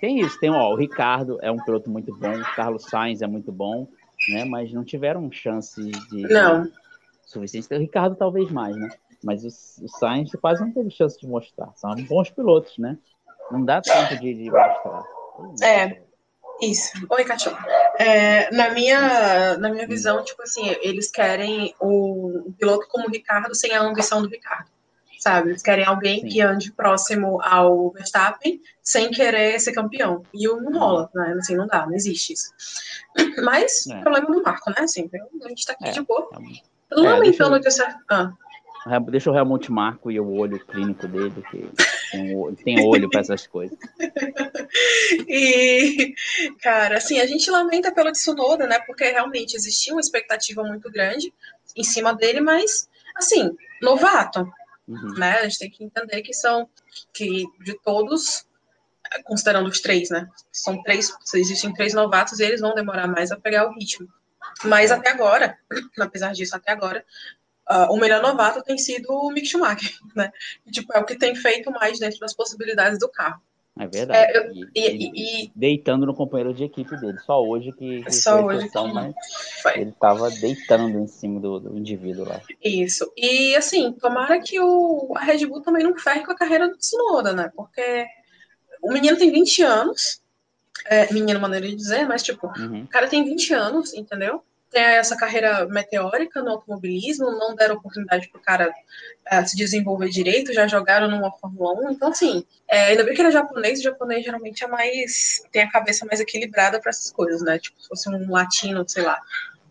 Tem isso, tem ó, o Ricardo é um piloto muito bom, o Carlos Sainz é muito bom, né? Mas não tiveram chance de não. suficiente. O Ricardo talvez mais, né? Mas o, o Sainz quase não teve chance de mostrar. São bons pilotos, né? Não dá tempo de, de mostrar. É, isso. Oi, cachorro. É, na, minha, na minha visão, tipo assim, eles querem o, o piloto como o Ricardo sem a ambição do Ricardo. Sabe? Eles querem alguém Sim. que ande próximo ao Verstappen sem querer ser campeão. E não rola, né? Assim, não dá, não existe isso. Mas, é. problema do Marco, né? Assim, a gente tá aqui é. de boa. É, Lamentando é, deixa... que ah. Deixa o Helmut Marco e o olho clínico dele, que tem, tem olho para essas coisas. E, cara, assim, a gente lamenta pelo Tsunoda, né? Porque realmente existia uma expectativa muito grande em cima dele, mas, assim, novato, uhum. né? A gente tem que entender que são, que de todos, considerando os três, né? São três, existem três novatos e eles vão demorar mais a pegar o ritmo. Mas até agora, apesar disso, até agora, uh, o melhor novato tem sido o Mick Schumacher, né? Tipo, é o que tem feito mais dentro das possibilidades do carro. É verdade. É, eu, e, e, e, deitando no companheiro de equipe dele. Só hoje que, que só hoje exceção, que... mas ele estava deitando em cima do, do, indivíduo lá. Isso. E assim, tomara que o, a Red Bull também não ferre com a carreira do Tsunoda, né? Porque o menino tem 20 anos. É, menino, maneira de dizer, mas tipo, uhum. o cara tem 20 anos, entendeu? Tem essa carreira meteórica no automobilismo, não deram oportunidade para o cara é, se desenvolver direito, já jogaram numa Fórmula 1. Então, assim, é, ainda bem que ele é japonês, o japonês geralmente é mais. tem a cabeça mais equilibrada para essas coisas, né? Tipo, se fosse um latino, sei lá,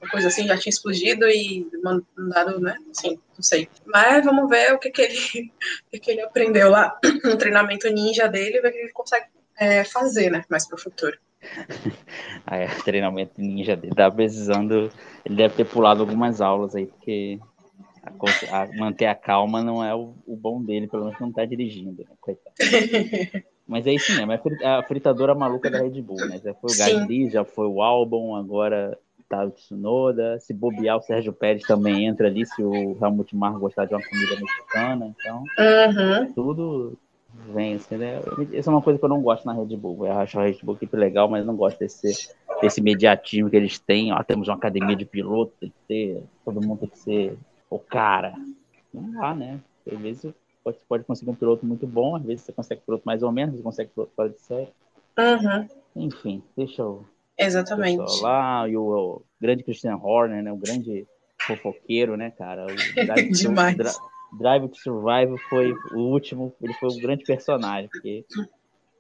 uma coisa assim, já tinha explodido e mandado, né? Assim, não sei. Mas vamos ver o que, que, ele, o que, ele aprendeu lá no treinamento ninja dele, ver o que ele consegue é, fazer, né? Mais para o futuro. aí, treinamento ninja dele. Tá precisando. Ele deve ter pulado algumas aulas aí, porque a, a, manter a calma não é o, o, bom dele, pelo menos não tá dirigindo, né? Coitado. Mas é isso mesmo, é a fritadora maluca da Red Bull, né? Já foi o Gasly, já foi o Albon, agora tá o Tsunoda. Se bobear, o Sérgio Pérez também entra ali, se o Helmut Marko gostar de uma comida mexicana. Então, uhum. tudo vem assim, né? Essa é uma coisa que eu não gosto na Red Bull. Eu acho a Red Bull equipe legal, mas não gosto desse, desse mediatismo que eles têm. Ó, temos uma academia de piloto, tem que ter, todo mundo tem que ser o cara. Não dá, né? Às vezes você pode conseguir um piloto muito bom, às vezes você consegue um piloto mais ou menos, você consegue um piloto fora de série. Uhum. Enfim, deixa eu. Exatamente. Lá, e o, o, grande Christian Horner, né? O grande fofoqueiro, né, cara? O Drive Demais. To, Drive to Survive foi o último, ele foi o grande personagem, porque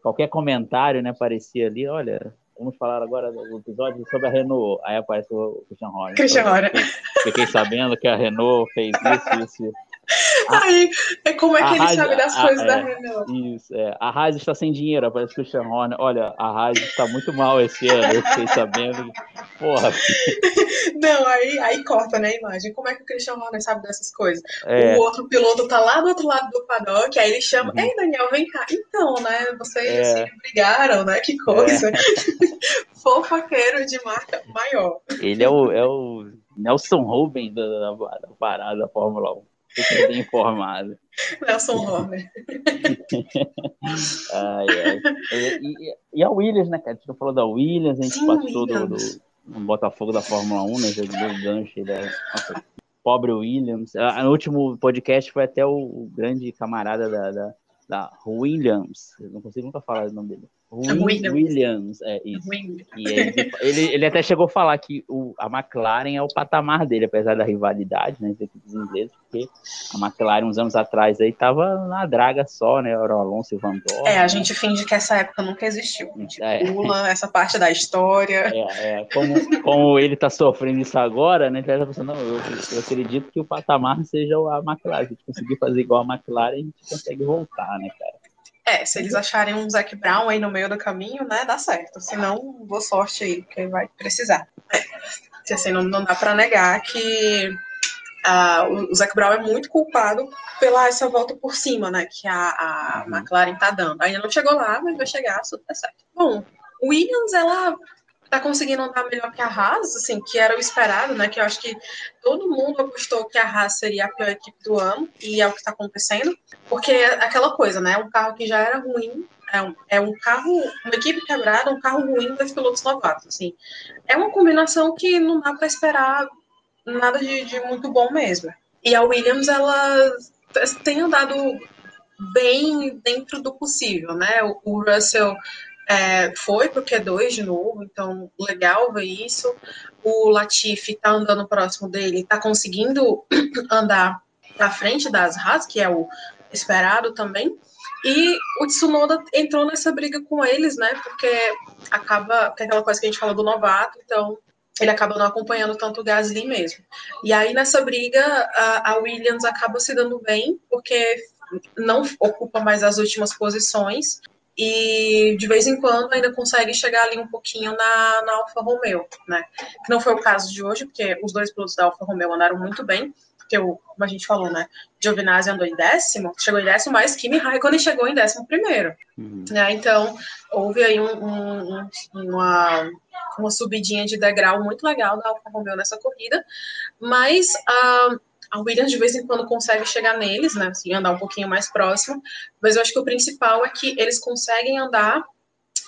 qualquer comentário, né, parecia ali, olha, vamos falar agora do episódio sobre a Renault. Aí aparece o Christian Horner. Christian Horner. Fiquei sabendo que a Renault fez isso, isso, Aí, é como é que ele Haas, sabe das coisas a, da é, Renault. Isso, é. A Haas está sem dinheiro, aparece o Christian Horner. Olha, a Haas está muito mal esse ano, eu fiquei sabendo. Porra. Não, aí, aí corta, né, a imagem. Como é que o Christian Horner sabe dessas coisas? É. O outro piloto tá lá do outro lado do paddock, aí ele chama, uhum. ei, Daniel, vem cá. Então, né, vocês é. brigaram, né, que coisa. É. Fofoqueiro de marca maior. Ele é o, é o Nelson Rubens da, da, da parada da Fórmula 1. Fiquei bem informado. Nelson Horner. ai, ai. E, e, a Williams, né, cara? A gente não falou da Williams, a gente Sim, passou do, do, Botafogo da Fórmula 1, né? Deu o gancho. É, nossa, pobre Williams. Ah, no último podcast foi até o, o grande camarada da, da, da Williams. Eu não consigo nunca falar o nome dele. Williams. Williams, é isso. Williams. E ele, ele, ele, até chegou a falar que o, a McLaren é o patamar dele, apesar da rivalidade, né, entre equipes ingleses, porque a McLaren uns anos atrás aí tava na draga só, né, era o Alonso e Van Dorn. É, a gente finge que essa época nunca existiu. A gente é. pula essa parte da história. É, é. Como, como ele tá sofrendo isso agora, né, ele tá pensando, não, eu, eu acredito que o patamar seja a McLaren, a gente conseguir fazer igual a McLaren, a gente consegue voltar, né, cara. É, se eles acharem um Zac Brown aí no meio do caminho, né, dá certo. Se não, boa sorte aí, porque vai precisar. É. Assim, não, não dá para negar que uh, o Zac Brown é muito culpado pela essa volta por cima, né, que a, a uhum. McLaren tá dando. Ainda não chegou lá, mas vai chegar, super certo. Bom, Williams, ela tá conseguindo andar melhor que a Haas, assim, que era o esperado, né? Que eu acho que todo mundo apostou que a Haas seria a pior equipe do ano, e é o que está acontecendo, porque é aquela coisa, né? Um carro que já era ruim, é um, é um carro, uma equipe quebrada, um carro ruim dos pilotos novatos, assim. É uma combinação que não dá para esperar nada de, de muito bom mesmo. E a Williams, ela tem andado bem dentro do possível, né? O Russell é, foi para o Q2 de novo, então legal ver isso. O Latifi está andando próximo dele, está conseguindo andar à frente das Haas, que é o esperado também. E o Tsunoda entrou nessa briga com eles, né? Porque acaba, que é aquela coisa que a gente fala do novato, então ele acaba não acompanhando tanto o Gasly mesmo. E aí nessa briga a, a Williams acaba se dando bem, porque não ocupa mais as últimas posições e de vez em quando ainda consegue chegar ali um pouquinho na, na Alfa Romeo, né? Que não foi o caso de hoje, porque os dois pilotos da Alfa Romeo andaram muito bem, porque, o, como a gente falou, né? Giovinazzi andou em décimo, chegou em décimo, mas Kimi Raikkonen chegou em décimo primeiro. Uhum. Né? Então, houve aí um, um, uma, uma subidinha de degrau muito legal da Alfa Romeo nessa corrida, mas uh, a Williams de vez em quando consegue chegar neles, né? Assim, andar um pouquinho mais próximo. Mas eu acho que o principal é que eles conseguem andar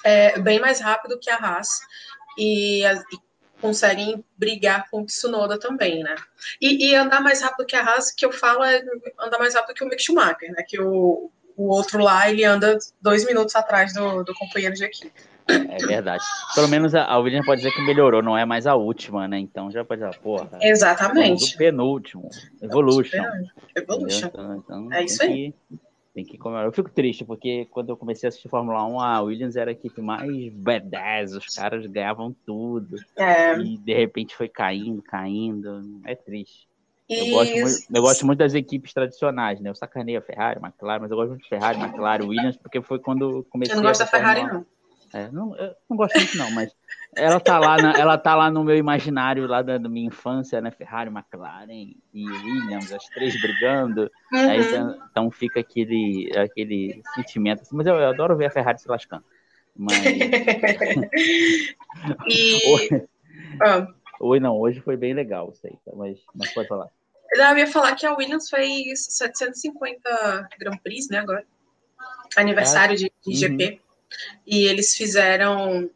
é, bem mais rápido que a Haas e, e, conseguem brigar com o Tsunoda também, né? E, e, andar mais rápido que a Haas, que eu falo é andar mais rápido que o Mick Schumacher, né? Que o, o outro lá, ele anda dois minutos atrás do, do companheiro de equipe. É verdade. Pelo menos a, Williams pode dizer que melhorou, não é mais a última, né? Então já pode dizer, porra. Exatamente. O penúltimo. Evolution. Evolution. Então, então, é isso aí. Que, tem que comemorar. Eu fico triste, porque quando eu comecei a assistir Fórmula 1, a Williams era a equipe mais badass, os caras ganhavam tudo. É. E de repente foi caindo, caindo. É triste. Eu gosto, muito, eu gosto, muito, das equipes tradicionais, né? Eu sacaneio a Ferrari, McLaren, mas eu gosto muito de Ferrari, McLaren, Williams, porque foi quando comecei. Eu não gosto da Ferrari, não. É, não, eu não gosto muito, não, mas ela tá lá, na, ela tá lá no meu imaginário lá da, da, minha infância, né? Ferrari, McLaren e Williams, as três brigando. Uhum. Aí, então fica aquele, aquele sentimento. Assim, mas eu, eu, adoro ver a Ferrari se lascando. Mas. e... Hoje... Ah. Hoje não, hoje foi bem legal aí, tá? mas, mas pode falar. Eu ia falar que a Williams fez 750 Grand Prix, né, agora. Aniversário de, de uhum. GP. E eles fizeram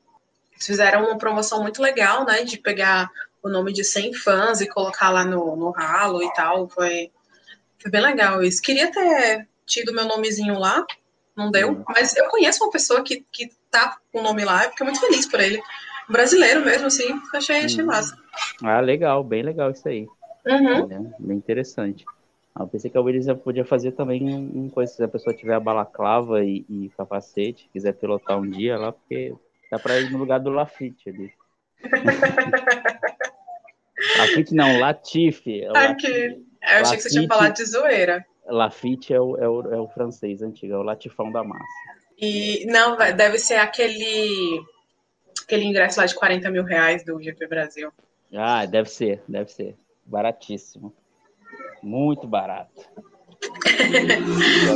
fizeram uma promoção muito legal, né? De pegar o nome de 100 fãs e colocar lá no, no ralo e tal. Foi, foi bem legal isso. Queria ter tido meu nomezinho lá, não deu. Uhum. Mas eu conheço uma pessoa que, que tá com o nome lá e fiquei muito feliz por ele. brasileiro mesmo, assim. Achei, achei uhum. massa. Ah, legal, bem legal isso aí. Uhum. É, bem interessante. Ah, eu pensei que a Williams podia fazer também um, um coisa, se a pessoa tiver a balaclava e, e capacete, quiser pilotar um dia lá, porque dá para ir no lugar do Lafitte ali. Lafitte não, Latifi. É Aqui. Eu achei que você tinha falado de zoeira. Lafitte é o, é o, é o francês antigo, é o latifão da massa. E não, deve ser aquele aquele ingresso lá de 40 mil reais do GP Brasil. Ah, deve ser, deve ser. Baratíssimo. Muito barato.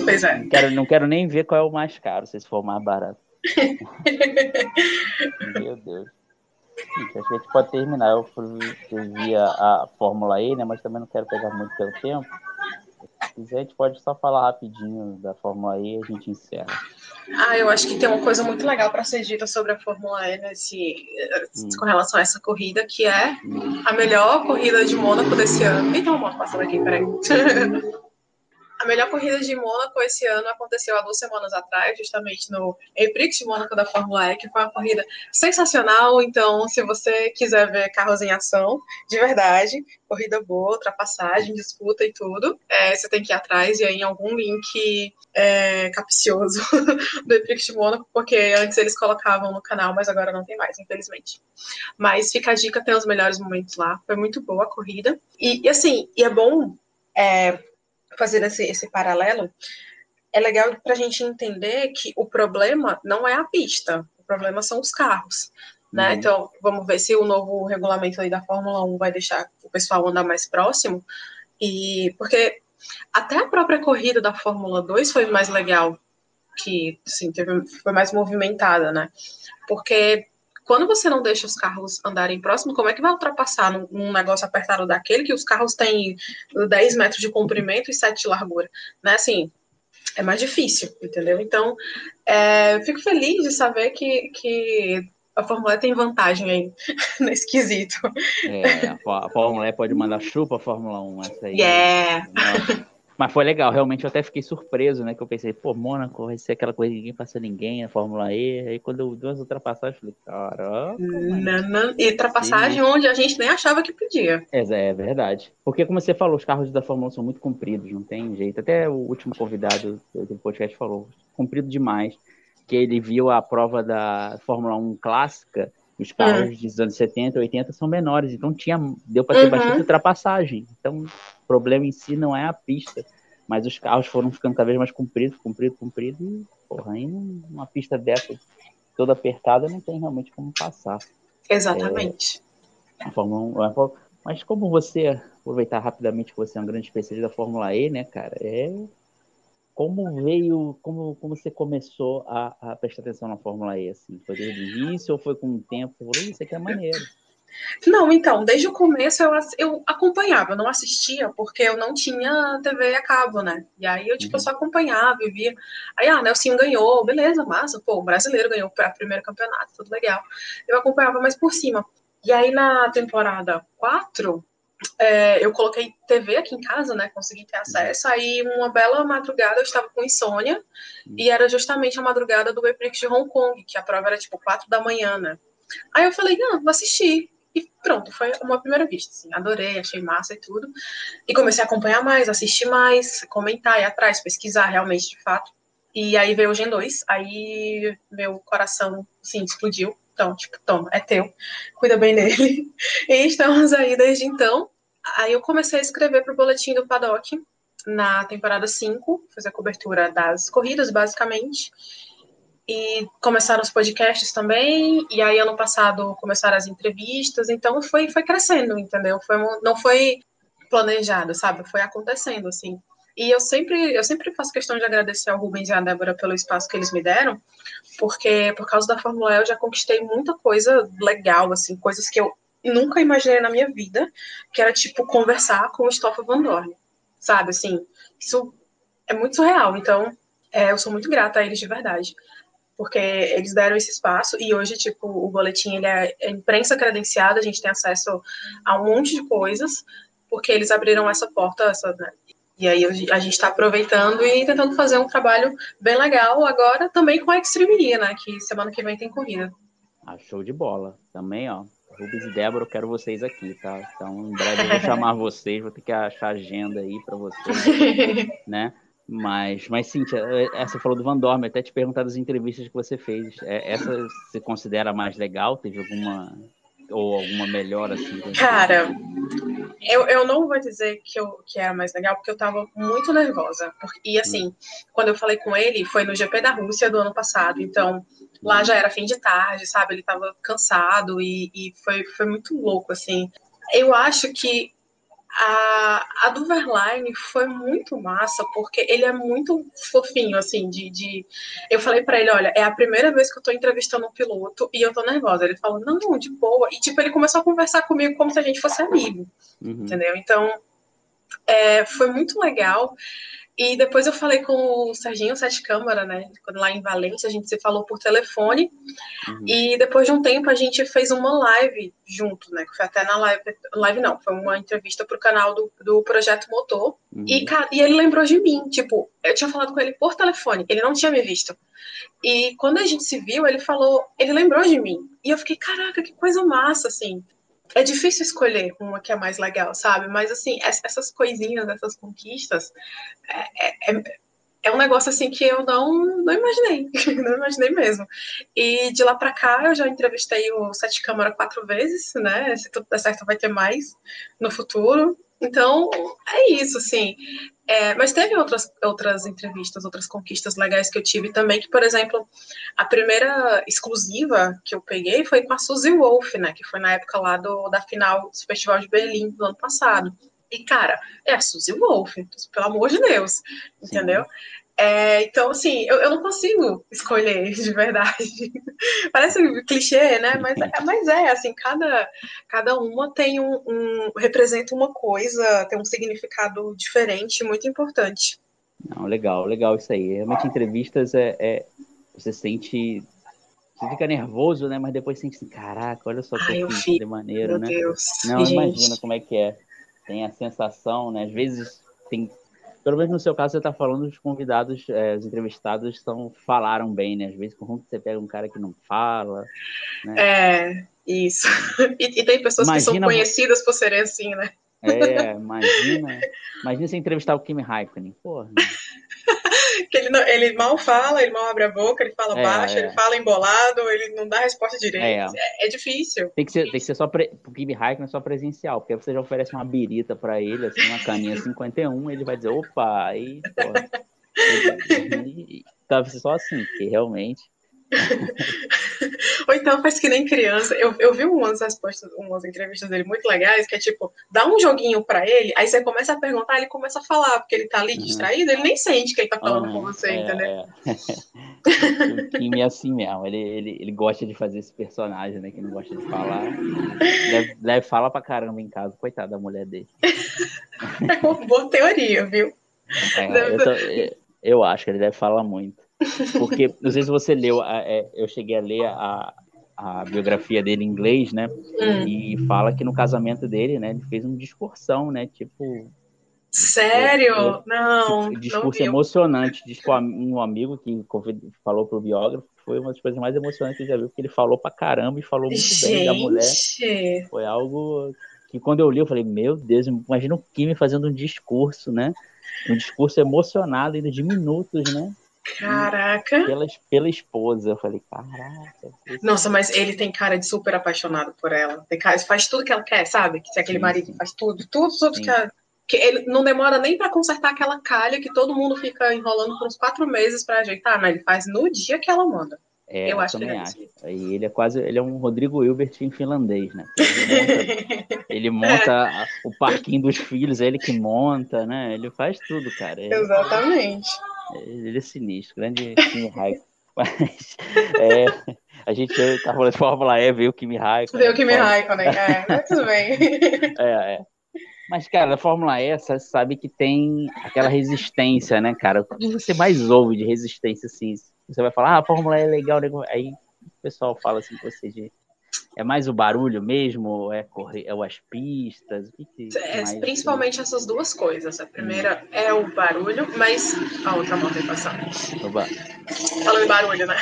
pois é. Não quero, não quero nem ver qual é o mais caro, se for mais barato. Meu Deus. Gente, acho que a gente pode terminar. Eu vi a Fórmula E, né? Mas também não quero pegar muito pelo tempo. Se quiser, a gente pode só falar rapidinho da Fórmula E e a gente encerra. Ah, eu acho que tem uma coisa muito legal para ser dita sobre a Fórmula E nesse, hum. com relação a essa corrida, que é hum. a melhor corrida de Mônaco desse ano. Eita, uma passando aqui, peraí. A melhor corrida de Mônaco esse ano aconteceu há duas semanas atrás, justamente no Prix de Mônaco da Fórmula E, que foi uma corrida sensacional. Então, se você quiser ver carros em ação, de verdade, corrida boa, ultrapassagem, disputa e tudo, é, você tem que ir atrás e aí em algum link é, capcioso do Prix de Mônaco, porque antes eles colocavam no canal, mas agora não tem mais, infelizmente. Mas fica a dica, tem os melhores momentos lá. Foi muito boa a corrida. E, e assim, e é bom. É, fazendo esse, esse paralelo, é legal para a gente entender que o problema não é a pista, o problema são os carros. Né? Uhum. Então, vamos ver se o novo regulamento aí da Fórmula 1 vai deixar o pessoal andar mais próximo. E porque até a própria corrida da Fórmula 2 foi mais legal, que assim, teve, foi mais movimentada, né? Porque quando você não deixa os carros andarem próximo, como é que vai ultrapassar num, num, negócio apertado daquele que os carros têm 10 metros de comprimento e 7 de largura? Né? Assim, é mais difícil, entendeu? Então, é, fico feliz de saber que, que a Fórmula E tem vantagem aí nesse quesito. É, a Fórmula E pode mandar chupa a Fórmula 1, essa aí. Yeah! Mas foi legal, realmente eu até fiquei surpreso, né? Que eu pensei, pô, Mônaco vai ser aquela coisa que ninguém passa ninguém na Fórmula E. Aí quando eu vi as ultrapassagens, eu falei, caraca. Não, E ultrapassagem onde a gente nem achava que podia. É, é verdade. Porque, como você falou, os carros da Fórmula 1 são muito compridos, não tem jeito. Até o último convidado do podcast falou, comprido demais. Que ele viu a prova da Fórmula 1 clássica os carros uhum. dos anos 70, 80 são menores, então tinha, deu para ter uhum. bastante ultrapassagem. Então, o problema em si não é a pista, mas os carros foram ficando cada vez mais compridos, comprido, comprido, e, porra, aí uma pista dessa toda apertada não tem realmente como passar. Exatamente. É, a Fórmula 1, mas como você, aproveitar rapidamente que você é um grande especialista da Fórmula E, né, cara, é como veio, como, como você começou a, a, prestar atenção na Fórmula E? Assim? Foi desde o início ou foi com o tempo? Falou, isso aqui é maneiro. Não, então, desde o começo eu, eu acompanhava, eu não assistia, porque eu não tinha TV a cabo, né? E aí eu, tipo, uhum. só acompanhava e via. Aí, ah, Nelson ganhou, beleza, massa, pô, o brasileiro ganhou o primeiro campeonato, tudo legal. Eu acompanhava mais por cima. E aí, na temporada 4, é, eu coloquei TV aqui em casa, né? Consegui ter acesso. Aí, uma bela madrugada, eu estava com insônia. E era justamente a madrugada do Prix de Hong Kong, que a prova era tipo 4 da manhã, né? Aí eu falei, não, vou assistir. E pronto, foi uma primeira vista. Assim, adorei, achei massa e tudo. E comecei a acompanhar mais, assistir mais, comentar, ir atrás, pesquisar realmente, de fato. E aí veio o Gen 2. Aí meu coração, sim, explodiu então, tipo, toma, é teu, cuida bem dele. E estamos aí desde então. Aí eu comecei a escrever para o boletim do Paddock na temporada 5, fazer a cobertura das corridas, basicamente. e começaram os podcasts também, e aí ano passado começaram as entrevistas, então foi, foi crescendo, entendeu? Foi, não foi planejado, sabe? Foi acontecendo, assim. E eu sempre, eu sempre faço questão de agradecer ao Rubens e à Débora pelo espaço que eles me deram, porque por causa da Fórmula E eu já conquistei muita coisa legal, assim, coisas que eu nunca imaginei na minha vida, que era tipo conversar com o Stoffel Van Dorn, sabe? Assim, isso é muito surreal. Então, é, eu sou muito grata a eles de verdade porque eles deram esse espaço e hoje, tipo, o boletim ele é, é imprensa credenciada, a gente tem acesso a um monte de coisas, porque eles abriram essa porta, essa, né? E aí a gente está aproveitando e tentando fazer um trabalho bem legal agora também com a Extreme né? Que semana que vem tem corrida. Ah, show de bola. Também, ó. Rubens e Débora, eu quero vocês aqui, tá? Então, em breve eu vou chamar vocês, vou ter que achar agenda aí para vocês, né? Mas, mas Cíntia, é, essa falou do Van Dorme, até te perguntar das entrevistas que você fez. É, essa você considera mais legal? Teve alguma ou alguma melhor assim? Cara, eu, eu não vou dizer que, eu, que era mais legal, porque eu tava muito nervosa. E assim, quando eu falei com ele, foi no GP da Rússia do ano passado, então lá já era fim de tarde, sabe? Ele tava cansado e, e foi, foi muito louco, assim. Eu acho que a, a do Verline foi muito massa, porque ele é muito fofinho, assim, de. de... Eu falei para ele, olha, é a primeira vez que eu tô entrevistando um piloto e eu tô nervosa. Ele falou, não, de boa. E, tipo, ele começou a conversar comigo como se a gente fosse amigo, uhum. entendeu? Então, é, foi muito legal. E depois eu falei com o Serginho Sete Câmara, né? Lá em Valência, a gente se falou por telefone. Uhum. E depois de um tempo a gente fez uma live junto, né? Foi até na live. Live não, foi uma entrevista pro canal do, do Projeto Motor. Uhum. E, e ele lembrou de mim. Tipo, eu tinha falado com ele por telefone, ele não tinha me visto. E quando a gente se viu, ele falou, ele lembrou de mim. E eu fiquei, caraca, que coisa massa, assim é difícil escolher uma que é mais legal, sabe? Mas, assim, essas coisinhas, essas conquistas, é, é, é um negócio, assim, que eu não, não imaginei. não imaginei mesmo. E de lá para cá, eu já entrevistei o Sete Câmara quatro vezes, né? Se tudo der certo, vai ter mais no futuro. Então, é isso, assim. É, mas teve outras, outras entrevistas, outras conquistas legais que eu tive também, que, por exemplo, a primeira exclusiva que eu peguei foi com a Suzy Wolf, né? Que foi na época lá do, da final do Festival de Berlim do ano passado. E, cara, é a Suzy Wolf, pelo amor de Deus, entendeu? É, então, assim, eu, eu não consigo escolher de verdade. Parece um clichê, né? Mas, é, mas é, assim, cada, cada uma tem um, um, representa uma coisa, tem um significado diferente, muito importante. Não, legal, legal isso aí. Realmente, entrevistas é, é você sente você fica nervoso, né? Mas depois sente assim, caraca, olha só que de maneira, meu né? Deus. Não, Gente. imagina como é que é. Tem a sensação, né? Às vezes tem pelo menos no seu caso, você está falando, os convidados, é, os entrevistados são, falaram bem, né? Às vezes, como você pega um cara que não fala. Né? É, isso. E, e tem pessoas imagina, que são conhecidas por serem assim, né? É, imagina. Imagina você entrevistar o Kimi Raikkonen. Porra. que ele, não, ele mal fala, ele mal abre a boca, ele fala é, baixo, é. ele fala embolado, ele não dá a resposta direito. É, é, é difícil. Tem que ser, tem que ser só pre, pro Kimi Raikkonen só presencial, porque você já oferece uma birita para ele, assim, uma caninha 51, ele vai dizer, opa, aí, pô. E, tá só assim, porque realmente Ou então faz que nem criança. Eu, eu vi umas respostas, umas entrevistas dele muito legais, que é tipo, dá um joguinho para ele, aí você começa a perguntar, ele começa a falar, porque ele tá ali uhum. distraído, ele nem sente que ele tá falando com você, é, entendeu? É. o Kim é assim mesmo, ele, ele, ele gosta de fazer esse personagem, né? Que não gosta de falar. Deve, deve falar pra caramba em casa, coitada da mulher dele. É uma boa teoria, viu? É, eu, tô, eu acho que ele deve falar muito. Porque, não sei se você leu, é, eu cheguei a ler a, a biografia dele em inglês, né? Hum. E fala que no casamento dele, né, ele fez uma discursão, né? Tipo. Sério? É, é, não. Tipo, discurso não emocionante. Diz que um amigo que falou pro biógrafo foi uma das coisas mais emocionantes que ele já viu, porque ele falou pra caramba e falou muito Gente. bem da mulher. Foi algo que quando eu li, eu falei, meu Deus, imagina o Kimi fazendo um discurso, né? Um discurso emocionado, ainda de minutos, né? Caraca. Pela, pela esposa. Eu falei, caraca. Nossa, mas ele tem cara de super apaixonado por ela. Tem cara, faz tudo que ela quer, sabe? Que se aquele sim, marido faz tudo, tudo, tudo sim. que ela. que ele não demora nem para consertar aquela calha que todo mundo fica enrolando por uns quatro meses para ajeitar, né? Ele faz no dia que ela manda. É, eu, acho que ele é acho. E ele é quase, ele é um Rodrigo Hilbert em finlandês, né? Ele monta, ele monta é. o parquinho dos filhos, é ele que monta, né? Ele faz tudo, cara. Exatamente. Ele é sinistro, grande Kimi Raikkonen. Mas é, a gente tá falando de Fórmula E, veio o Kimi Raikkonen. Veio o Kimi Raikkonen, é, mas tudo bem. É, é. Mas, cara, a Fórmula E, você sabe que tem aquela resistência, né, cara? O que você mais ouve de resistência, assim? Você vai falar, ah, a Fórmula E é legal, legal. Aí o pessoal fala assim com você de é mais o barulho mesmo? É, correr, é as pistas? Que que é. Principalmente essas duas coisas. A primeira hum. é o barulho, mas. A outra moto aí passando. Oba. Falando em barulho, né?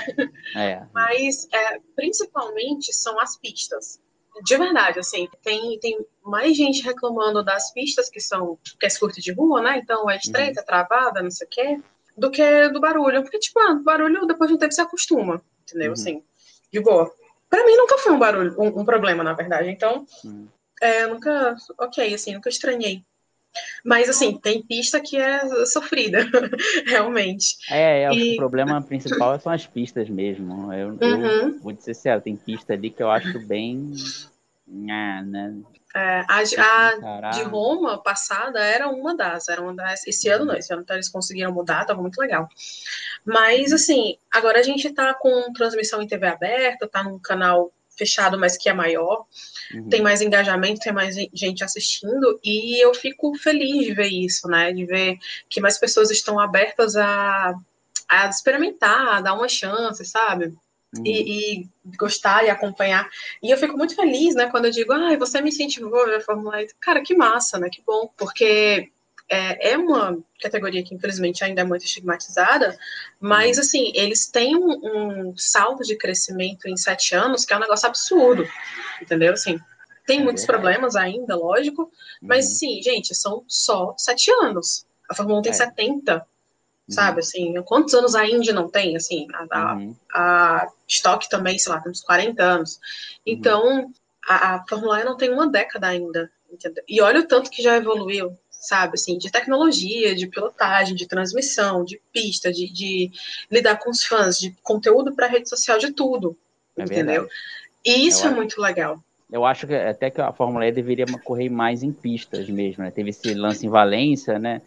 É. Mas é, principalmente são as pistas. De verdade, assim, tem, tem mais gente reclamando das pistas que são que é curto de rua, né? Então é estreita, uhum. travada, não sei o quê do que do barulho. Porque, tipo, ah, barulho depois de um tempo se acostuma, entendeu? Uhum. Assim, de boa. Pra mim nunca foi um barulho, um, um problema, na verdade. Então, uhum. é, nunca, ok, assim, nunca estranhei. Mas, assim, tem pista que é sofrida, realmente. É, e... o problema principal são as pistas mesmo. Eu, uhum. eu vou dizer sério, tem pista ali que eu acho bem. Ah, né? É, a, a de Roma passada era uma das, era uma das. Esse ano não, esse ano eles conseguiram mudar, tava muito legal. Mas assim, agora a gente tá com transmissão em TV aberta, tá num canal fechado, mas que é maior, uhum. tem mais engajamento, tem mais gente assistindo, e eu fico feliz de ver isso, né? De ver que mais pessoas estão abertas a, a experimentar, a dar uma chance, sabe? Uhum. e, e, gostar e acompanhar. E eu fico muito feliz, né, quando eu digo, ah, você me incentivou a ver a Fórmula E. Cara, que massa, né? Que bom, porque é, é, uma categoria que infelizmente ainda é muito estigmatizada, mas uhum. assim, eles têm um, um, salto de crescimento em sete anos que é um negócio absurdo, entendeu? Assim, tem é muitos problemas ainda, lógico, mas uhum. sim, gente, são só sete anos. A Fórmula 1 tem é. 70 sabe? Uhum. Assim, quantos anos a Indy não tem? Assim, a, uhum. a, Stock também, sei lá, tem uns 40 anos. Uhum. Então, uhum. a, a Fórmula E não tem uma década ainda. Entendeu? E olha o tanto que já evoluiu, sabe? Assim, de tecnologia, de pilotagem, de transmissão, de pista, de, de lidar com os fãs, de conteúdo para rede social, de tudo. É entendeu? Verdade. E isso eu é acho, muito legal. Eu acho que até que a Fórmula E deveria correr mais em pistas mesmo, né? Teve esse lance em Valência, né?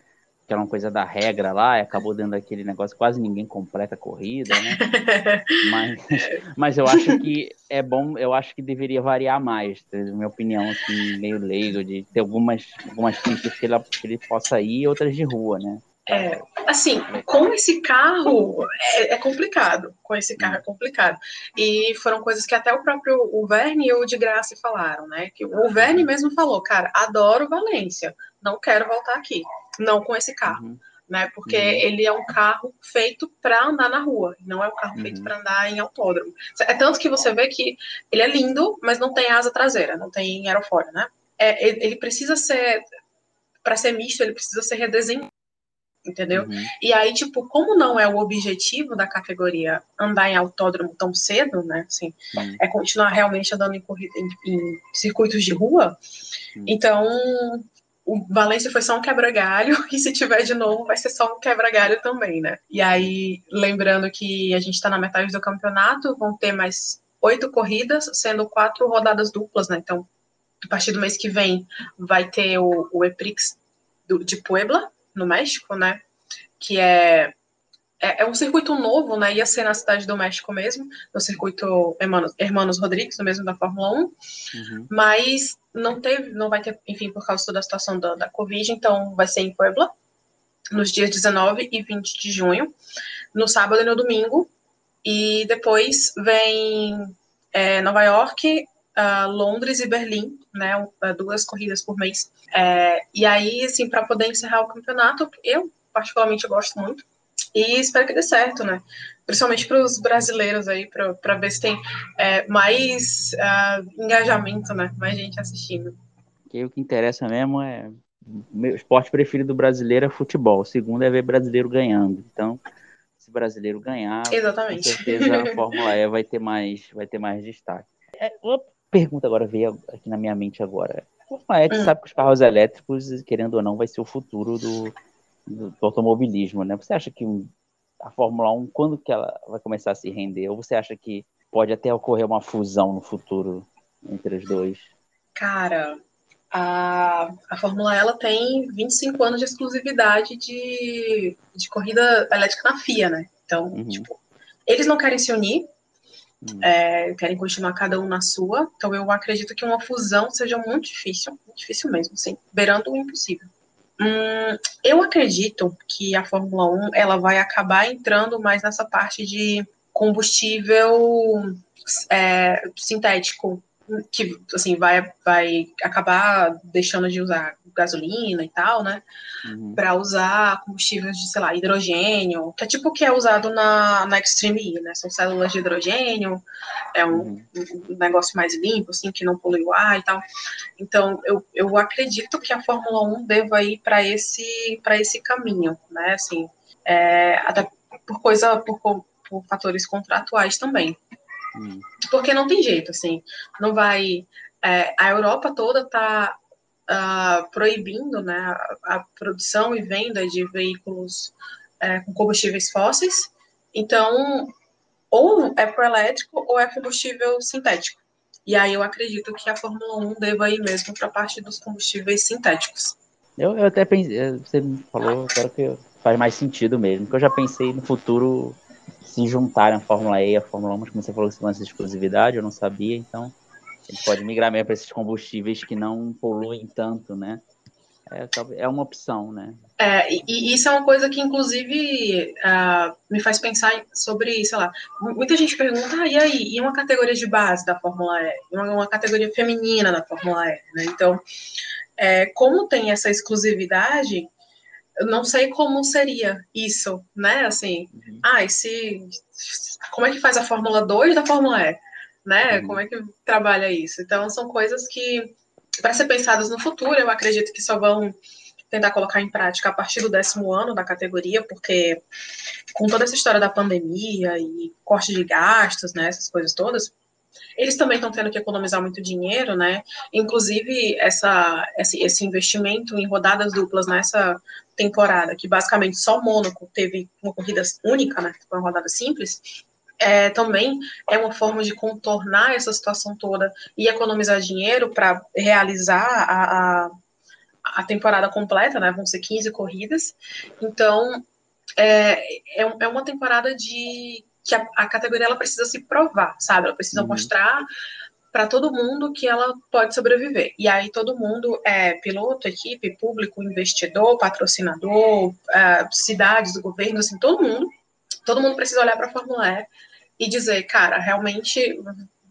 Que era uma coisa da regra lá, e acabou dando aquele negócio, quase ninguém completa a corrida, né? mas, mas eu acho que é bom, eu acho que deveria variar mais, na minha opinião, assim, meio leigo, de ter algumas, algumas pistas que ele, que ele possa ir e outras de rua, né? É, assim, com esse carro é, é, complicado. Com esse carro é complicado. E foram coisas que até o próprio o Verne e o de Graça falaram, né? Que o Verne mesmo falou, cara, adoro Valência, não quero voltar aqui não com esse carro. Uhum. Né, porque uhum. ele é um carro feito para andar na rua, não é um carro uhum. feito para andar em autódromo. É tanto que você vê que ele é lindo, mas não tem asa traseira, não tem aerofólio, né? É, ele precisa ser, para ser misto, ele precisa ser redesenhado, entendeu? Uhum. E aí, tipo, como não é o objetivo da categoria andar em autódromo tão cedo, né? Assim, uhum. é continuar realmente andando em, corrida, em, em circuitos de rua. Uhum. Então, o Valência foi só um quebra-galho, e se tiver de novo, vai ser só um quebra-galho também, né? E aí, lembrando que a gente está na metade do campeonato, vão ter mais oito corridas, sendo quatro rodadas duplas, né? Então, a partir do mês que vem, vai ter o, o Eprix do, de Puebla, no México, né? Que é é, é, um circuito novo, né? Ia ser na cidade do México mesmo, no circuito Hermanos, Hermanos Rodrigues, no mesmo da Fórmula 1. Uhum. Mas não teve, não vai ter, enfim, por causa da situação da, da Covid, então vai ser em Puebla, nos dias 19 e 20 de junho, no sábado e no domingo. E depois vem é, Nova York, uh, Londres e Berlim, né? Duas corridas por mês. É, e aí, assim, para poder encerrar o campeonato, eu particularmente gosto muito e espero que dê certo, né? Principalmente para os brasileiros aí, para ver se tem é, mais uh, engajamento, né? Mais gente assistindo. Que o que interessa mesmo é. O meu esporte preferido do brasileiro é futebol. O segundo é ver brasileiro ganhando. Então, se brasileiro ganhar, Exatamente. com certeza a Fórmula E vai ter mais, vai ter mais destaque. É, uma pergunta agora veio aqui na minha mente agora. A gente hum. sabe que os carros elétricos, querendo ou não, vai ser o futuro do, do, do automobilismo, né? Você acha que a Fórmula 1, quando que ela vai começar a se render? Ou você acha que pode até ocorrer uma fusão no futuro entre os dois? Cara, a, a Fórmula ela tem 25 anos de exclusividade de, de corrida elétrica na FIA, né? Então, uhum. tipo, eles não querem se unir, uhum. é, querem continuar cada um na sua. Então, eu acredito que uma fusão seja muito difícil, muito difícil mesmo, assim, beirando o impossível. Hum, eu acredito que a Fórmula 1 ela vai acabar entrando mais nessa parte de combustível é, sintético, que assim vai, vai acabar deixando de usar gasolina e tal, né? Uhum. Para usar combustíveis de, sei lá, hidrogênio, que é tipo o que é usado na, na Extreme E, né? São células de hidrogênio, é um, uhum. um, negócio mais limpo, assim, que não polui o ar e tal. Então, eu, eu acredito que a Fórmula 1 deva ir para esse, esse caminho, né? Assim, é, até por coisa, por, por fatores contratuais também. Uhum. Porque não tem jeito, assim, não vai. É, a Europa toda está uh, proibindo né, a, a, produção e venda de veículos é, com combustíveis fósseis. Então, ou é pro elétrico ou é combustível sintético. E aí eu acredito que a Fórmula 1 deva ir mesmo para a parte dos combustíveis sintéticos. Eu, eu até pensei, é, você me falou agora que faz mais sentido mesmo, porque eu já pensei no futuro se juntarem a Fórmula E a Fórmula 1, mas como você falou lance de exclusividade, eu não sabia, então gente pode migrar mesmo para esses combustíveis que não poluem tanto, né? É, é uma opção, né? É, e, e, isso é uma coisa que, inclusive, uh, me faz pensar sobre, sei lá, muita gente pergunta, ah, e aí, e uma categoria de base da Fórmula E? Uma, uma categoria feminina da Fórmula E, né? Então, é, como tem essa exclusividade, eu não sei como seria isso, né? Assim, uhum. ah, e se, como é que faz a Fórmula 2 da Fórmula E? né? Uhum. Como é que trabalha isso? Então, são coisas que, para ser pensadas no futuro, eu acredito que só vão tentar colocar em prática a partir do décimo ano da categoria, porque com toda essa história da pandemia e corte de gastos, né, essas coisas todas, eles também estão tendo que economizar muito dinheiro, né? Inclusive essa, esse, esse investimento em rodadas duplas nessa temporada, que basicamente só Mônaco teve uma corrida única, né? Foi uma rodada simples é, também é uma forma de contornar essa situação toda e economizar dinheiro para realizar a, a, a, temporada completa, né? Vão ser 15 corridas. Então, é, é, é uma temporada de que a, a, categoria ela precisa se provar, sabe? Ela precisa uhum. mostrar para todo mundo que ela pode sobreviver. E aí todo mundo é piloto, equipe, público, investidor, patrocinador, é, cidades, governo, assim, todo mundo. Todo mundo precisa olhar para a Fórmula E e dizer, cara, realmente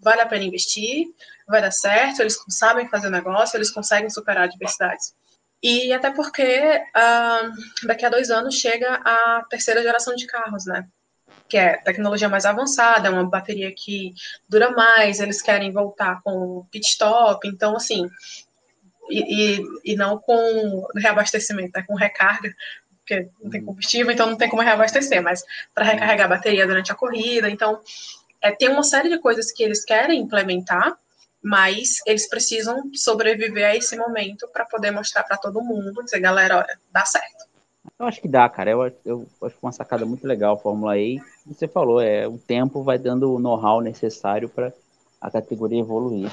vale a pena investir, vai dar certo, eles sabem fazer negócio, eles conseguem superar adversidades. E até porque uh, daqui a dois anos chega a terceira geração de carros, né? Que é tecnologia mais avançada, é uma bateria que dura mais, eles querem voltar com pit stop, então assim, e, e, e não com reabastecimento, né, com recarga, porque não tem combustível, então não tem como reabastecer, mas para recarregar a bateria durante a corrida. Então, é, tem uma série de coisas que eles querem implementar, mas eles precisam sobreviver a esse momento para poder mostrar para todo mundo, dizer, galera, olha, dá certo. Eu acho que dá, cara. Eu, eu acho uma sacada muito legal a Fórmula E. Você falou, é o tempo vai dando o know-how necessário para a categoria evoluir.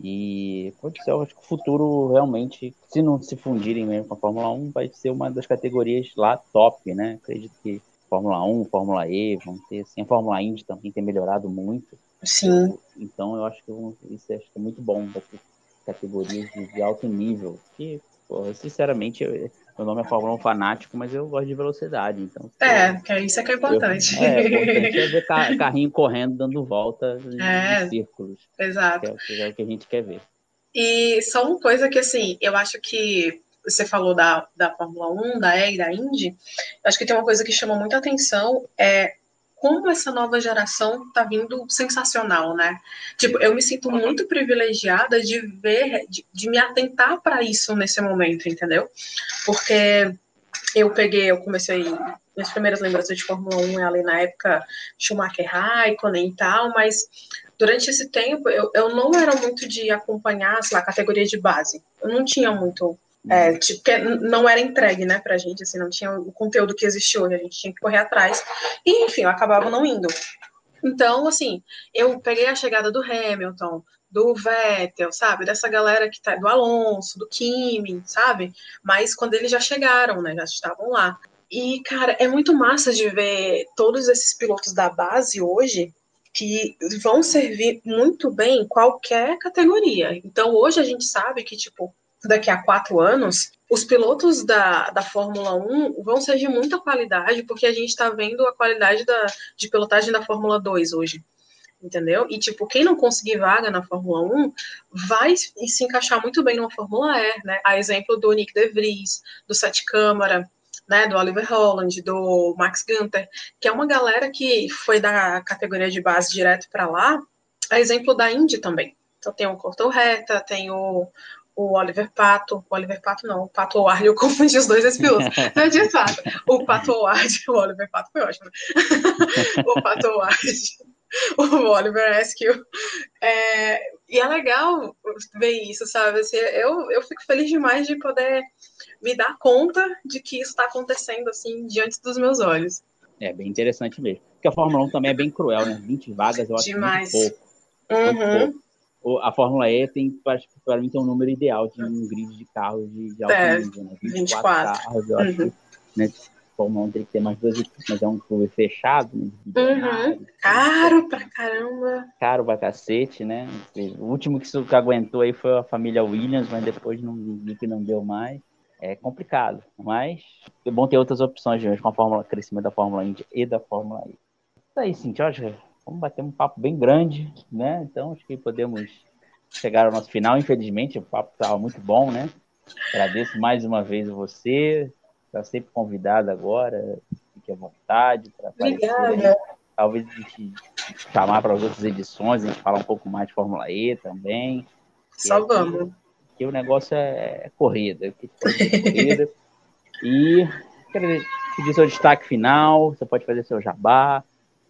E pode ser, eu acho que o futuro realmente, se não se fundirem mesmo com a Fórmula 1, vai ser uma das categorias lá top, né? Acredito que Fórmula 1, Fórmula E vão ter, assim, a Fórmula Indy também tem melhorado muito. Sim. Então eu acho que isso acho que é muito bom para categorias de, de, alto nível. Que, pô, sinceramente, eu, meu nome é Fórmula 1 fanático, mas eu gosto de velocidade. Então, é, que é isso é que é importante. Eu, é, é importante é ver carrinho correndo, dando volta é, em círculos. Exato. Que é, é, o que a gente quer ver. E só uma coisa que, assim, eu acho que você falou da, da Fórmula 1, da E e da Indy, acho que tem uma coisa que chama muita atenção, é como essa nova geração tá vindo sensacional, né? Tipo, eu me sinto muito privilegiada de ver, de, de me atentar para isso nesse momento, entendeu? Porque eu peguei, eu comecei, minhas primeiras lembranças de Fórmula 1 é ali na época Schumacher Raikkonen e tal, mas durante esse tempo, eu, eu não era muito de acompanhar, sei lá, a categoria de base. Eu não tinha muito. É, tipo, não era entregue, né, pra gente, assim, não tinha o conteúdo que existe hoje, a gente tinha que correr atrás. E, enfim, eu acabava não indo. Então, assim, eu peguei a chegada do Hamilton, do Vettel, sabe? Dessa galera que tá do Alonso, do Kimi, sabe? Mas quando eles já chegaram, né? Já estavam lá. E, cara, é muito massa de ver todos esses pilotos da base hoje que vão servir muito bem em qualquer categoria. Então, hoje a gente sabe que, tipo, daqui a quatro anos, os pilotos da, da Fórmula 1 vão ser de muita qualidade, porque a gente está vendo a qualidade da, de pilotagem da Fórmula 2 hoje. Entendeu? E, tipo, quem não conseguir vaga na Fórmula 1 vai se encaixar muito bem numa Fórmula E, né? A exemplo do Nick De Vries, do Sete Câmara, né, do Oliver Holland, do Max Gunther, que é uma galera que foi da categoria de base direto para lá, a exemplo da Indy também. Então tem o Corto Reta, tem o, o Oliver Pato, o Oliver Pato não, o Pato Howard, eu confundi os dois esse piloto, não é de fato, o Pato Howard, o Oliver Pato foi ótimo, o Pato Howard, o Oliver Askew, é, e é legal ver isso, sabe, assim, eu, eu fico feliz demais de poder me dar conta de que isso está acontecendo, assim, diante dos meus olhos. É, bem interessante mesmo, porque a Fórmula 1 também é bem cruel, né, 20 vagas eu acho Demais. muito pouco, uhum. muito pouco a Fórmula E tem, para mim, tem um número ideal de um grid de carros de, de alto é, nível, né? 24, 24. carros, eu acho que, né, Fórmula 1 tem que ter mais duas equipes, mas é um clube fechado, né? Uhum. Caro pra caramba. Caro pra cacete, né? O último que, que aguentou aí foi a família Williams, mas depois não vi que não deu mais. É complicado, mas é bom ter outras opções de com a Fórmula crescimento da Fórmula Indy e da Fórmula E. Isso aí, Cintia, acho vamos bater um papo bem grande, né? Então acho que podemos chegar ao nosso final. Infelizmente, o papo estava muito bom, né? Agradeço mais uma vez você. Está sempre convidado agora. Fique à vontade para aparecer. Talvez a gente chamar para as outras edições, a gente falar um pouco mais de Fórmula E também. Só vamos. Porque o negócio é, é corrida. É corrida. e quero pedir seu destaque final. Você pode fazer seu jabá.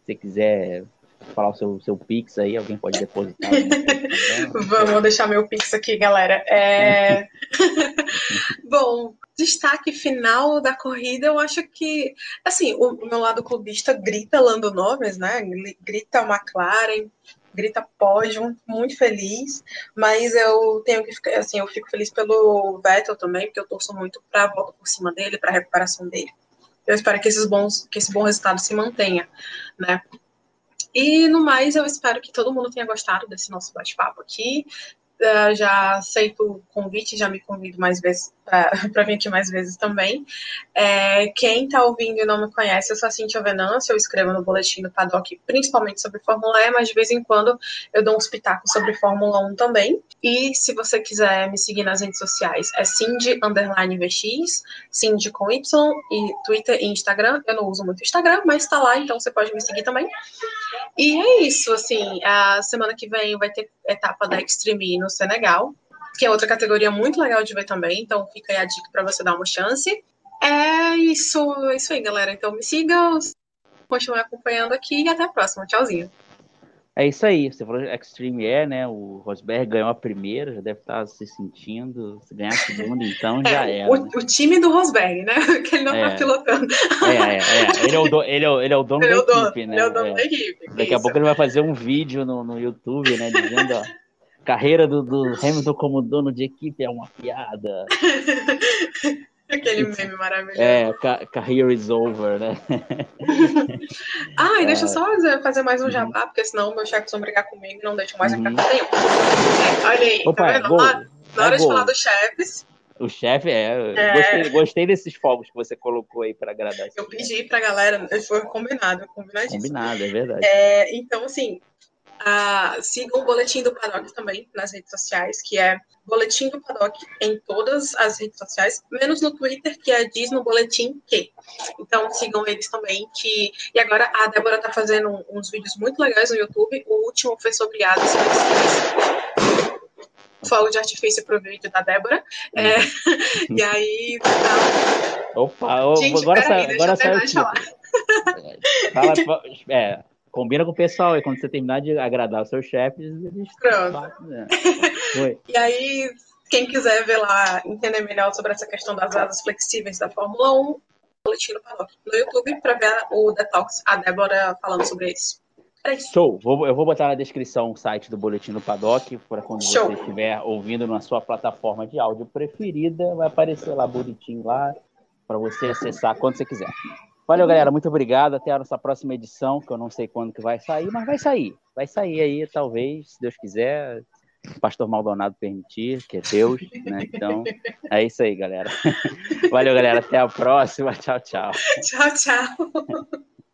Se quiser falar o seu, seu Pix aí, alguém pode depositar. Vamos deixar meu Pix aqui, galera. É... Bom, destaque final da corrida, eu acho que, assim, o, meu lado clubista grita Lando Norris, né? Grita McLaren, grita pódio, muito feliz, mas eu tenho que ficar, assim, eu fico feliz pelo Vettel também, porque eu torço muito para a volta por cima dele, para a recuperação dele. Eu espero que esses bons, que esse bom resultado se mantenha, né? E no mais, eu espero que todo mundo tenha gostado desse nosso bate-papo aqui. Uh, já aceito o convite, já me convido mais vezes para vir aqui mais vezes também. É, quem está ouvindo e não me conhece, eu sou a Cintia Venâncio, eu escrevo no Boletim do Paddock, principalmente sobre Fórmula E, mas de vez em quando eu dou uns pitacos sobre Fórmula 1 também. E se você quiser me seguir nas redes sociais, é Cindy Underline VX, Cindy com Y, e Twitter e Instagram. Eu não uso muito Instagram, mas está lá, então você pode me seguir também. E é isso, assim, a semana que vem vai ter etapa da Extreme no Senegal, que é outra categoria muito legal de ver também, então fica aí a dica para você dar uma chance. É isso, é isso aí, galera. Então me sigam, continue acompanhando aqui e até a próxima. Tchauzinho. É isso aí, você falou Extreme Air, né? O Rosberg ganhou a primeira, já deve estar se sentindo. Se ganhar a segunda, então é, já era. O, né? o, time do Rosberg, né? Que ele não está é. pilotando. É, é, é. Ele é o, do, ele é, ele é o dono ele da é dono, equipe, né? Ele é o dono da equipe. Daqui isso. a pouco ele vai fazer um vídeo no, no YouTube, né? Dizendo, ó carreira do, do Hamilton como dono de equipe é uma piada. Aquele meme maravilhoso. É, career is over, né? ah, e deixa eu só fazer mais um jabá, porque senão meus chefes vão brigar comigo e não deixam mais uhum. a nenhum. Olha aí, tá Opa, tá vendo? na, na hora é de gol. falar dos chefes. O chefe, é, é... Gostei, gostei, desses fogos que você colocou aí para agradar. Eu pedi pra galera, foi combinado, combinadíssimo. Combinado, é verdade. É, então, assim, Uh, sigam o Boletim do Paddock também nas redes sociais, que é Boletim do Paddock em todas as redes sociais, menos no Twitter, que é Diz no Boletim que. Então sigam eles também. Que... E agora a Débora está fazendo uns vídeos muito legais no YouTube. O último foi sobre aves fogo de artifício pro vídeo da Débora. É, e aí. Tá... Opa, Gente, agora, sa agora saiu. Fala, é, Combina com o pessoal aí, quando você terminar de agradar os seus chefes, eles. Pronto. Né? E aí, quem quiser ver lá, entender melhor sobre essa questão das asas flexíveis da Fórmula 1, boletim no Paddock no YouTube para ver o Detox, a Débora falando sobre isso. É isso. Show! Vou, eu vou botar na descrição o site do Boletim do Paddock, para quando Show. você estiver ouvindo na sua plataforma de áudio preferida, vai aparecer lá bonitinho lá, para você acessar quando você quiser. Valeu, galera. Muito obrigado. Até a nossa próxima edição, que eu não sei quando que vai sair, mas vai sair. Vai sair aí, talvez, se Deus quiser. O pastor Maldonado permitir, que é Deus, né? Então, é isso aí, galera. Valeu, galera. Até a próxima. Tchau, tchau. Tchau, tchau.